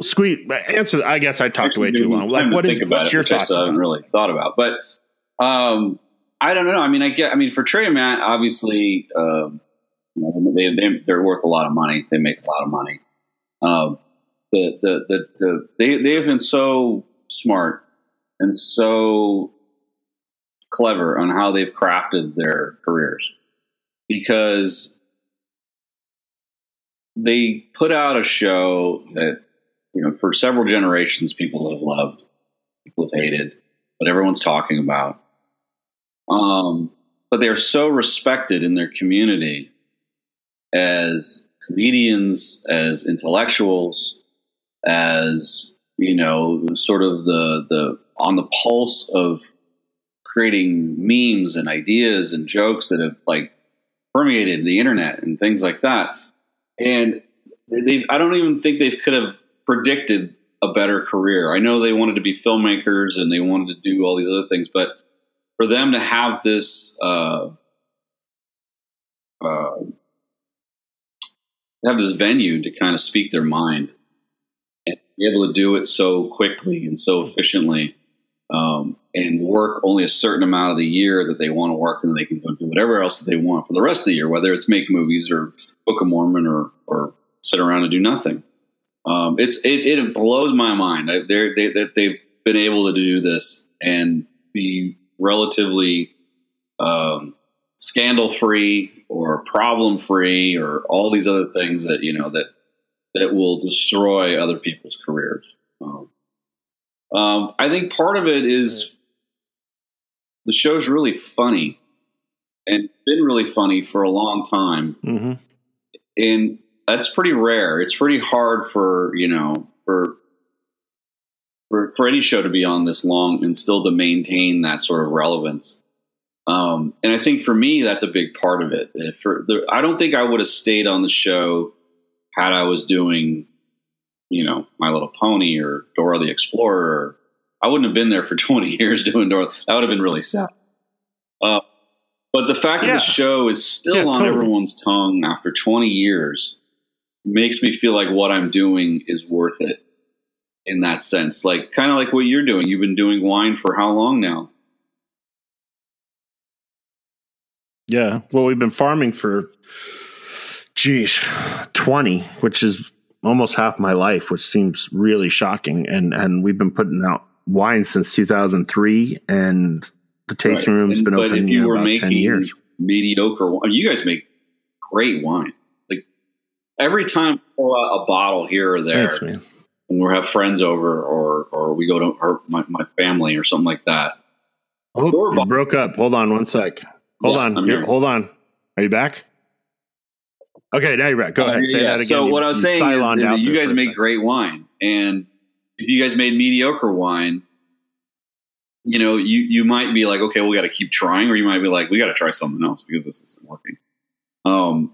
squeeze answer. I guess I talked way too long. Like, what is what's your thoughts? I haven't really thought about, but um, I don't know. I mean, I get. I mean, for Trey and Matt, obviously, know, they, they they're worth a lot of money. They make a lot of money. Um, the, the the the they they have been so smart and so clever on how they've crafted their careers because they put out a show that you know for several generations people have loved, people have hated, but everyone's talking about. Um, but they're so respected in their community as comedians, as intellectuals, as you know, sort of the the on the pulse of creating memes and ideas and jokes that have like permeated the internet and things like that and they I don't even think they could have predicted a better career. I know they wanted to be filmmakers and they wanted to do all these other things, but for them to have this uh, uh, have this venue to kind of speak their mind and be able to do it so quickly and so efficiently um, and work only a certain amount of the year that they want to work and they can go do whatever else they want for the rest of the year, whether it's make movies or Book of Mormon or or sit around and do nothing. Um, it's it, it blows my mind that they that they've been able to do this and be relatively um, scandal free or problem free or all these other things that you know that that will destroy other people's careers. Um, um, I think part of it is the show's really funny and been really funny for a long time. Mm-hmm and that's pretty rare. It's pretty hard for you know for for for any show to be on this long and still to maintain that sort of relevance. Um, and I think for me, that's a big part of it. The, I don't think I would have stayed on the show had I was doing, you know, My Little Pony or Dora the Explorer. I wouldn't have been there for 20 years doing Dora. That would have been really sad. Uh, but the fact yeah. that the show is still yeah, on totally. everyone's tongue after 20 years makes me feel like what I'm doing is worth it in that sense. Like kind of like what you're doing. You've been doing wine for how long now? Yeah. Well, we've been farming for, geez, 20, which is almost half my life, which seems really shocking. And, and we've been putting out wine since 2003 and the tasting right. room's and, been open you know, about 10 years. Mediocre wine. You guys make great wine. Like every time pull out a bottle here or there, Thanks, when we have friends over or, or we go to my, my family or something like that. Oh, broke up. Hold on one sec. Hold yeah, on. Here, hold on. Are you back? Okay, now you're back. Go uh, ahead. Say yeah. that again. So you, what I was saying is that you guys make great wine, and if you guys made mediocre wine, you know, you you might be like, okay, we got to keep trying, or you might be like, we got to try something else because this isn't working. Um,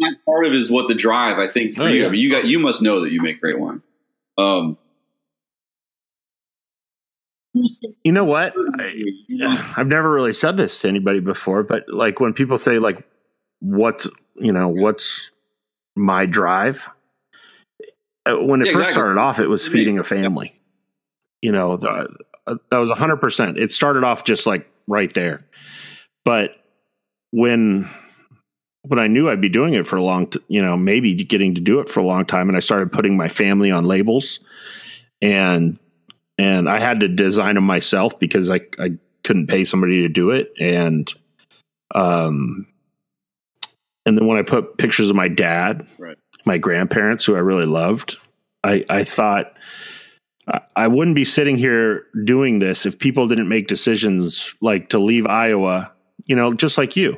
that part of it is what the drive I think for oh, you. Yeah. I mean, you got you must know that you make great wine. Um, you know what? I, have never really said this to anybody before, but like when people say like, "What's you know what's my drive?" Uh, when it yeah, first exactly. started off, it was feeding a family. You know, the, uh, that was hundred percent. It started off just like right there, but when when I knew I'd be doing it for a long, t- you know, maybe getting to do it for a long time, and I started putting my family on labels, and and I had to design them myself because I I couldn't pay somebody to do it, and um, and then when I put pictures of my dad, right. my grandparents who I really loved, I I thought. I wouldn't be sitting here doing this if people didn't make decisions like to leave Iowa, you know, just like you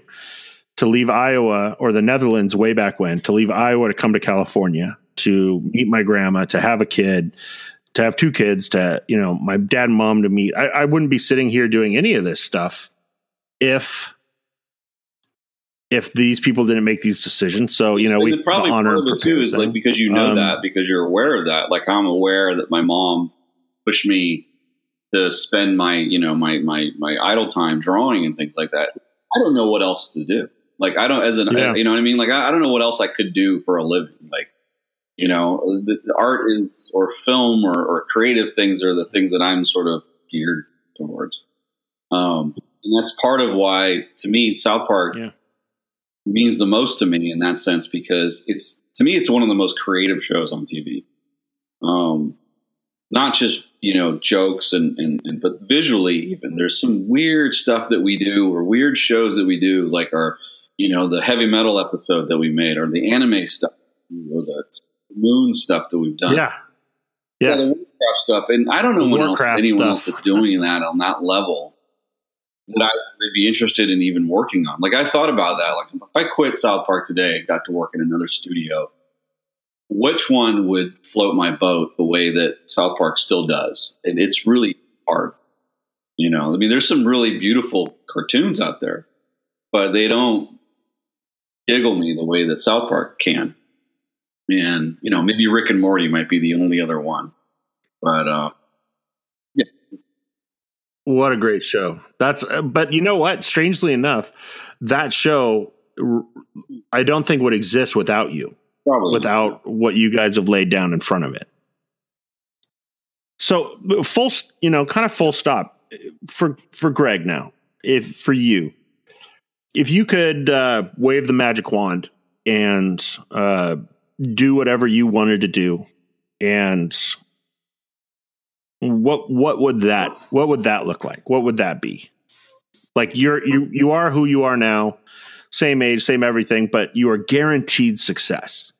to leave Iowa or the Netherlands way back when, to leave Iowa to come to California, to meet my grandma, to have a kid, to have two kids, to, you know, my dad and mom to meet. I, I wouldn't be sitting here doing any of this stuff if if these people didn't make these decisions. So, you know, we probably honor part of it too is them. like because you know um, that, because you're aware of that. Like I'm aware that my mom pushed me to spend my, you know, my my my idle time drawing and things like that. I don't know what else to do. Like I don't, as an, yeah. you know what I mean? Like I, I, don't know what else I could do for a living. Like, you know, the, the art is, or film or, or, creative things are the things that I'm sort of geared towards. Um, and that's part of why, to me, South Park yeah. means the most to me in that sense because it's to me it's one of the most creative shows on TV. Um, not just you know jokes and, and, and but visually even there's some weird stuff that we do or weird shows that we do like our you know, the heavy metal episode that we made or the anime stuff or the moon stuff that we've done. Yeah. Yeah. yeah the Warcraft stuff. And I don't know what else, anyone stuff. else that's doing that on that level that I would be interested in even working on. Like I thought about that. Like if I quit South Park today, got to work in another studio, which one would float my boat the way that South Park still does? And it's really hard. You know, I mean, there's some really beautiful cartoons out there, but they don't giggle me the way that South Park can. And, you know, maybe Rick and Morty might be the only other one. But, uh, yeah. What a great show. That's, uh, but you know what? Strangely enough, that show, I don't think would exist without you, Probably without what you guys have laid down in front of it. So, full, you know, kind of full stop for, for Greg now, if for you, if you could uh, wave the magic wand and uh, do whatever you wanted to do, and what what would that what would that look like? What would that be? Like you're you you are who you are now, same age, same everything, but you are guaranteed success.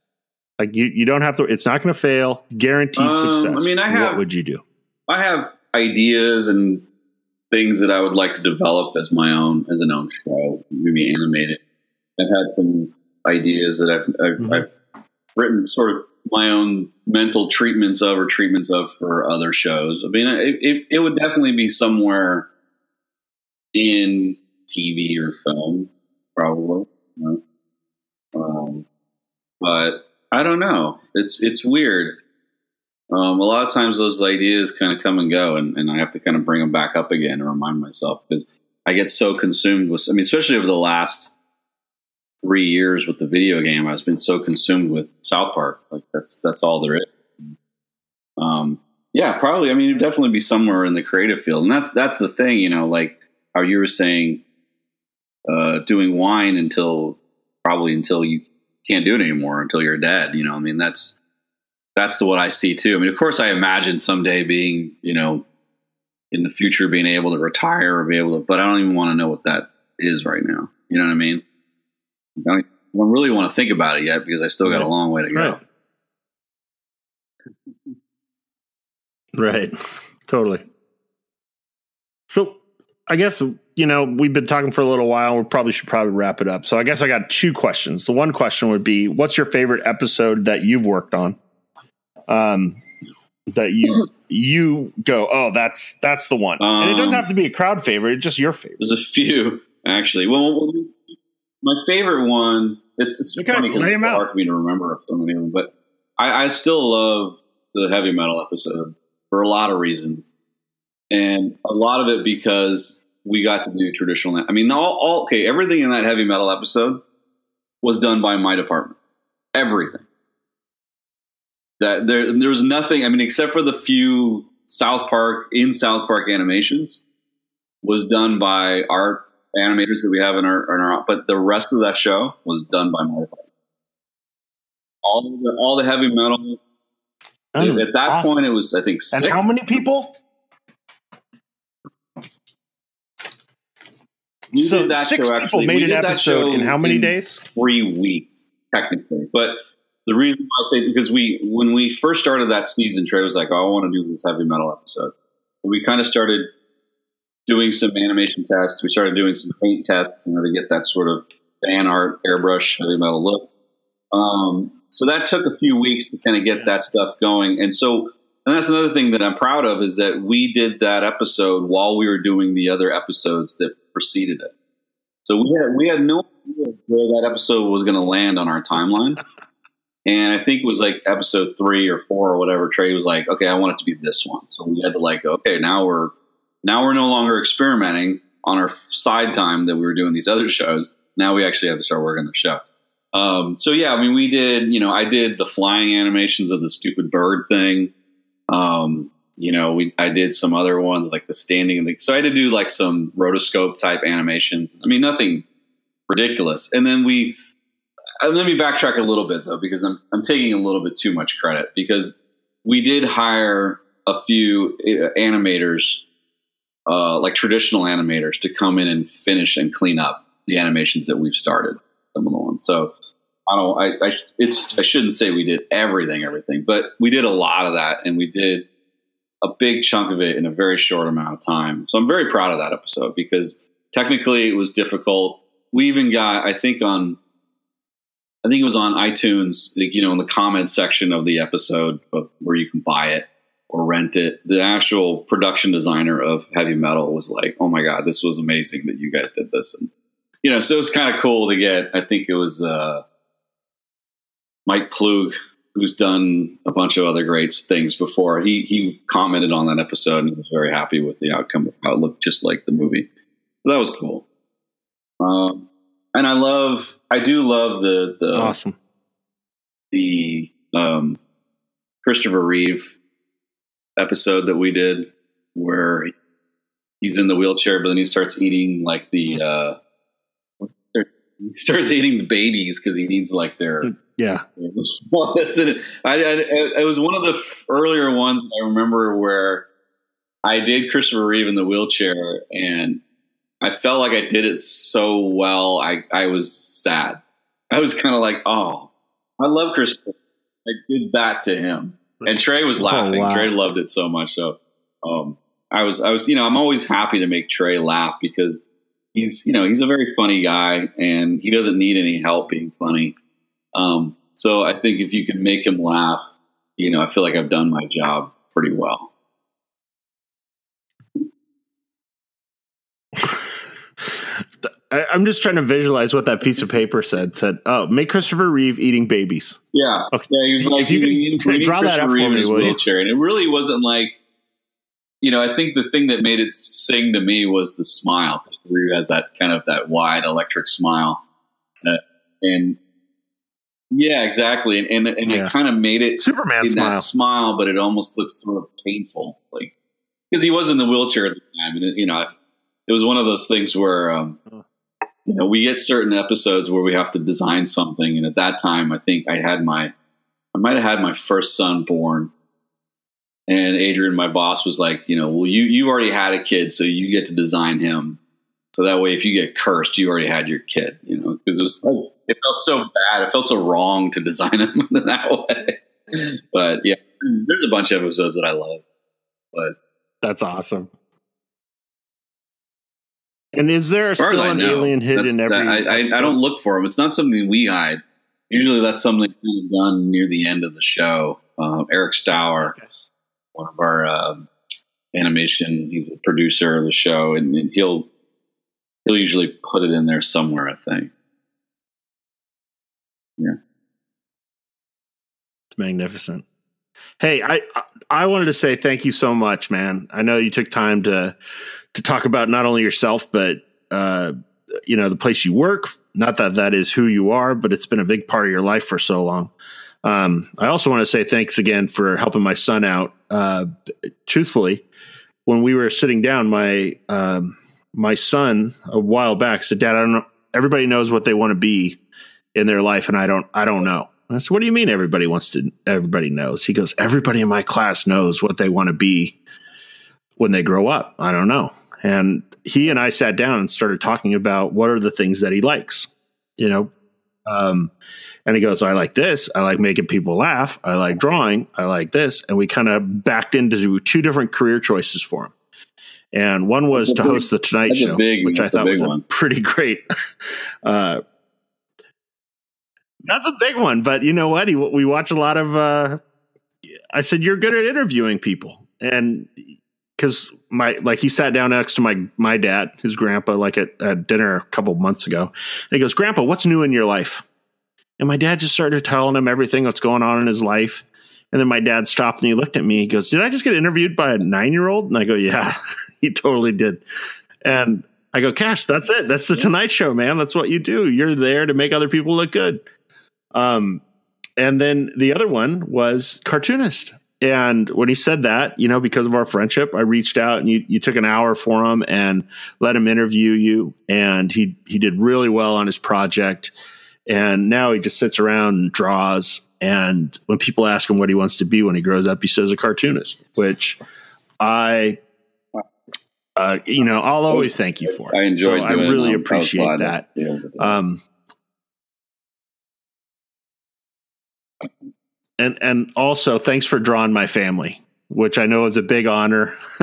Like you you don't have to. It's not going to fail. Guaranteed um, success. I mean, I have. What would you do? I have ideas and things that I would like to develop as my own as an own show, maybe animated. I've had some ideas that I've, I've, mm-hmm. I've written sort of my own mental treatments of or treatments of for other shows. I mean, it, it, it would definitely be somewhere in TV or film, probably. You know? um, but I don't know. It's it's weird. Um, a lot of times those ideas kind of come and go, and, and I have to kind of bring them back up again and remind myself because I get so consumed with. I mean, especially over the last three years with the video game, I've been so consumed with South Park. Like that's that's all there is. Um, yeah, probably. I mean, it'd definitely be somewhere in the creative field, and that's that's the thing. You know, like how you were saying, uh, doing wine until probably until you can't do it anymore until you're dead. You know, I mean that's that's what I see too. I mean, of course, I imagine someday being you know in the future being able to retire or be able to, but I don't even want to know what that is right now. You know what I mean? I don't, I don't really want to think about it yet because I still got a long way to go. Right. right. Totally. So I guess you know we've been talking for a little while. We probably should probably wrap it up. So I guess I got two questions. The one question would be, what's your favorite episode that you've worked on? Um, that you you go, oh, that's that's the one, um, and it doesn't um, have to be a crowd favorite. It's just your favorite. There's a few actually. Well, my favorite one. It's, it's okay, funny because it's hard for me to remember so many of them, but I, I still love the heavy metal episode for a lot of reasons, and a lot of it because we got to do traditional. I mean, all, all okay, everything in that heavy metal episode was done by my department. Everything. That there, there was nothing. I mean, except for the few South Park in South Park animations, was done by our animators that we have in our, in our but the rest of that show was done by my. All the all the heavy metal. Oh, at that awesome. point, it was I think. Six. And how many people? We so six show, people made an episode in how many days? Three weeks, technically. But the reason why I say because we when we first started that season, Trey was like, "Oh, I want to do this heavy metal episode." And we kind of started doing some animation tests. We started doing some paint tests in order to get that sort of fan art airbrush heavy metal look. Um, so that took a few weeks to kind of get that stuff going. And so, and that's another thing that I'm proud of is that we did that episode while we were doing the other episodes that preceded it. So we had we had no idea where that episode was going to land on our timeline. And I think it was like episode three or four or whatever. Trey was like, "Okay, I want it to be this one." So we had to like, okay, now we're now we're no longer experimenting on our side time that we were doing these other shows. Now we actually have to start working the show. Um, so yeah, I mean, we did. You know, I did the flying animations of the stupid bird thing. Um, you know, we I did some other ones like the standing. The, so I had to do like some rotoscope type animations. I mean, nothing ridiculous. And then we let me backtrack a little bit though, because I'm I'm taking a little bit too much credit because we did hire a few uh, animators, uh, like traditional animators, to come in and finish and clean up the animations that we've started. Some of the ones. So I don't. I, I it's I shouldn't say we did everything, everything, but we did a lot of that, and we did a big chunk of it in a very short amount of time. So I'm very proud of that episode because technically it was difficult. We even got, I think on, I think it was on iTunes, like, you know, in the comments section of the episode of where you can buy it or rent it. The actual production designer of heavy metal was like, "Oh my god, this was amazing that you guys did this." And you know, so it was kind of cool to get. I think it was uh, Mike Ploog who's done a bunch of other great things before. He he commented on that episode and was very happy with the outcome of how it looked just like the movie. So that was cool. Um, and I love, I do love the the awesome the um, Christopher Reeve episode that we did where he's in the wheelchair, but then he starts eating like the uh, he starts eating the babies because he needs like their yeah. That's it. I, I, it was one of the earlier ones I remember where I did Christopher Reeve in the wheelchair, and I felt like I did it so well. I I was sad. I was kind of like, oh, I love Chris. I did that to him, and Trey was oh, laughing. Oh, wow. Trey loved it so much. So, um, I was I was you know I'm always happy to make Trey laugh because he's you know he's a very funny guy and he doesn't need any help being funny. Um, so I think if you can make him laugh, you know, I feel like I've done my job pretty well. I, am just trying to visualize what that piece of paper said. Said, "Oh, make Christopher Reeve eating babies." Yeah, okay. yeah. He was like, you eating, can, draw that up Reeve for me, will wheelchair, and it really wasn't like, you know, I think the thing that made it sing to me was the smile. Reeve has that kind of that wide electric smile, uh, and yeah, exactly, and and, and yeah. it kind of made it Superman smile. that smile, but it almost looks sort of painful, like because he was in the wheelchair at the time, and it, you know, it was one of those things where um, you know, we get certain episodes where we have to design something, and at that time, I think I had my, I might have had my first son born, and Adrien, my boss, was like, you know, well, you you already had a kid, so you get to design him, so that way, if you get cursed, you already had your kid, you know, because it was like, it felt so bad, it felt so wrong to design him in that way. But yeah, there's a bunch of episodes that I love, but That's awesome. And is there still an alien hid that's- in every? that- I, I, I don't look for them. It's not something we hide. Usually, that's something kind of done near the end of the show. Um, Eric Stough, Okay. one of our um animation, he's the producer of the show, and, and he'll he'll usually put it in there somewhere. I think. Yeah, it's magnificent. Hey, I- I wanted to say thank you so much, man. I know you took time to to talk about not only yourself but uh, you know the place you work. Not that that is who you are, but it's been a big part of your life for so long. Um, I also want to say thanks again for helping my son out. Uh, truthfully, when we were sitting down, my um, my son a while back said, "Dad, I don't know. Everybody knows what they want to be in their life, and I don't. I don't know." I said, "What do you mean? Everybody wants to. Everybody knows." He goes, "Everybody in my class knows what they want to be when they grow up. I don't know." And he and I sat down and started talking about what are the things that he likes, you know. Um, and he goes, I like this. I like making people laugh. I like drawing. I like this. And we kind of backed into two different career choices for him. And one was That's to big- host the Tonight Show, big- which I thought was a one. pretty great. Uh, that's a big one, but you know what? He, we watch a lot of. Uh, I said you're good at interviewing people, and because my like he sat down next to my my dad, his grandpa, like at, at dinner a couple months ago, and he goes, "Grandpa, what's new in your life?" And my dad just started telling him everything that's going on in his life. And then my dad stopped and he looked at me. He goes, "Did I just get interviewed by a nine year old?" And I go, "Yeah, he totally did." And I go, "Cash, that's it. That's the Tonight Show, man. That's what you do. You're there to make other people look good." Um, and then the other one was cartoonist. And when he said that, you know, because of our friendship, I reached out and you, you took an hour for him and let him interview you. And he, he did really well on his project. And now he just sits around and draws. And when people ask him what he wants to be when he grows up, he says a cartoonist, which I, uh, you know, I'll always thank you for. I enjoyed. So I it. really I'm- I was appreciate that. be able to do it. Um, and and also thanks for drawing my family, which I know is a big honor.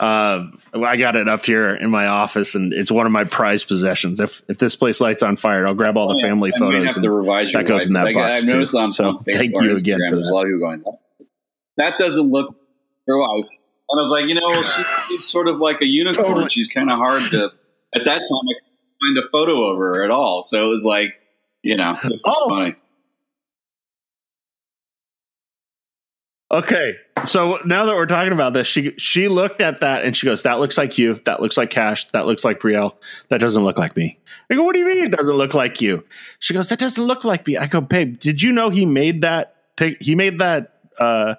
uh, I got it up here in my office, and it's one of my prized possessions. If if this place lights on fire, I'll grab all the Oh, yeah. family I photos. And, that goes in that website. box, I've noticed too. on So, Facebook thank you again for that. A lot of going, that doesn't look your wife. And I was like, you know, she, she's sort of like a unicorn. Totally. She's kind of hard to. At that time, I couldn't find a photo of her at all. So it was like, you know, it's just Oh. funny. Okay, so now that we're talking about this, she she looked at that and she goes, "That looks like you. That looks like Cash. That looks like Brielle. That doesn't look like me." I go, "What do you mean it doesn't look like you?" She goes, "That doesn't look like me." I go, "Babe, did you know he made that? He made that uh,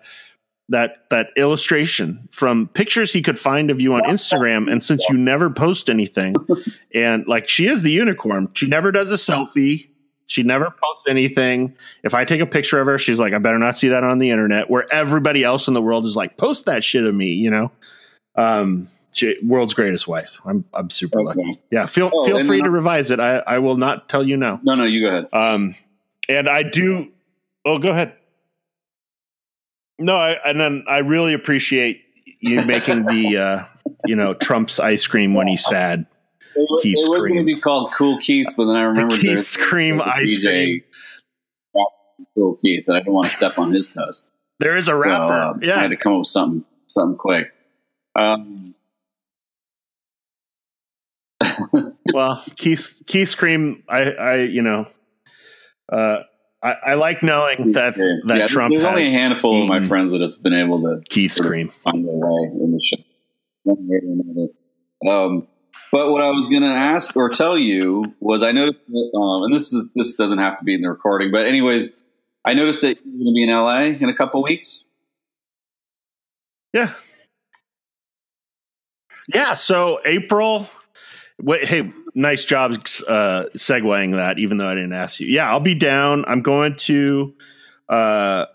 that that illustration from pictures he could find of you on Instagram. And since you never post anything, and like she is the unicorn, she never does a selfie." She never posts anything. If I take a picture of her, she's like, I better not see that on the internet. Where everybody else in the world is like, post that shit of me, you know? Um, she, world's greatest wife. I'm I'm super Okay. lucky. Yeah, feel Oh, feel free to revise it. I, I will not tell you no. No, no, you go ahead. Um, and I do. Oh, go ahead. No, I, and then I really appreciate you making the uh, you know Trump's ice cream when he's sad. It, was- Keith's it was going to be called Cool Keith's, but then I remembered The there's- cream there's ice cream. Kool Keith, and I didn't want to step on his toes. There is a So, rapper. uh, I had to come up with something, something quick. Um, well, Keith's Keith's cream. I, I, you know, uh, I, I like knowing that yeah, that yeah, Trump There's only a handful of my friends that have been able to of cream. find their way in the show. One way or another. Um, but what I was going to ask or tell you was, I noticed, that, um, and this is this doesn't have to be in the recording, but anyways, I noticed that you're going to be in LA in a couple weeks. Yeah, yeah. So April. Wait, hey, nice job uh, segueing that, even though I didn't ask you. Yeah, I'll be down. I'm going to. Uh,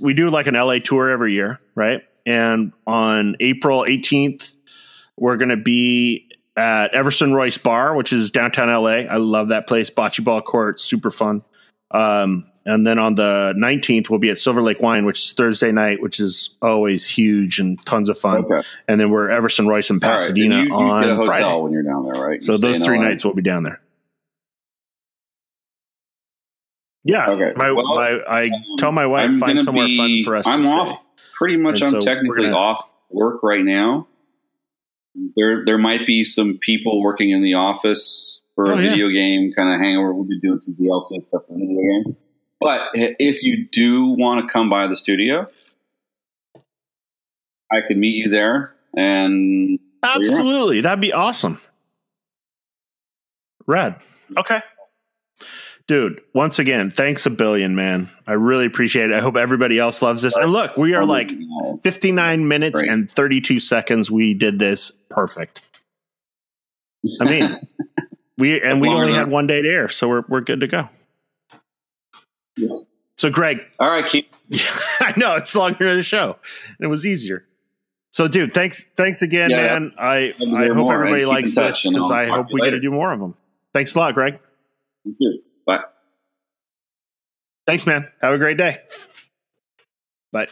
we do like an LA tour every year, right? And on April 18th, we're going to be at Everson Royce Bar, which is downtown LA. I love that place. Bocce ball court, super fun. Um, and then on the 19th, we'll be at Silver Lake Wine, which is Thursday night, which is always huge and tons of fun. Okay. And then we're Everson Royce in Pasadena And you, you on get a hotel Friday. when you're down there, right? So You stay those three LA? nights we'll be down there. Yeah, Okay. my, Well, my I tell my wife I'm find somewhere be- fun for us. I'm off. Stay. Pretty much, And I'm so technically gonna- off work right now. There, there might be some people working in the office for Oh, a yeah. video game kind of hangover. We'll be doing some DLC stuff for the video game. But if you do want to come by the studio, I could meet you there. And Absolutely, that'd be awesome. Rad. Okay. Dude, once again, thanks a billion, man. I really appreciate it. I hope everybody else loves this. And look, we are like 59 minutes Great. and 32 seconds. We did this perfect. I mean, we and we only had one day to air, so we're we're good to go. Yeah. So, Greg, all right, keep. I know it's longer than the show, and it was easier. So, dude, thanks, thanks again, Yeah, yeah. man. I I hope more, everybody likes this because I hope we get to do more of them. Thanks a lot, Greg. Thank you. Thanks, man. Have a great day. Bye.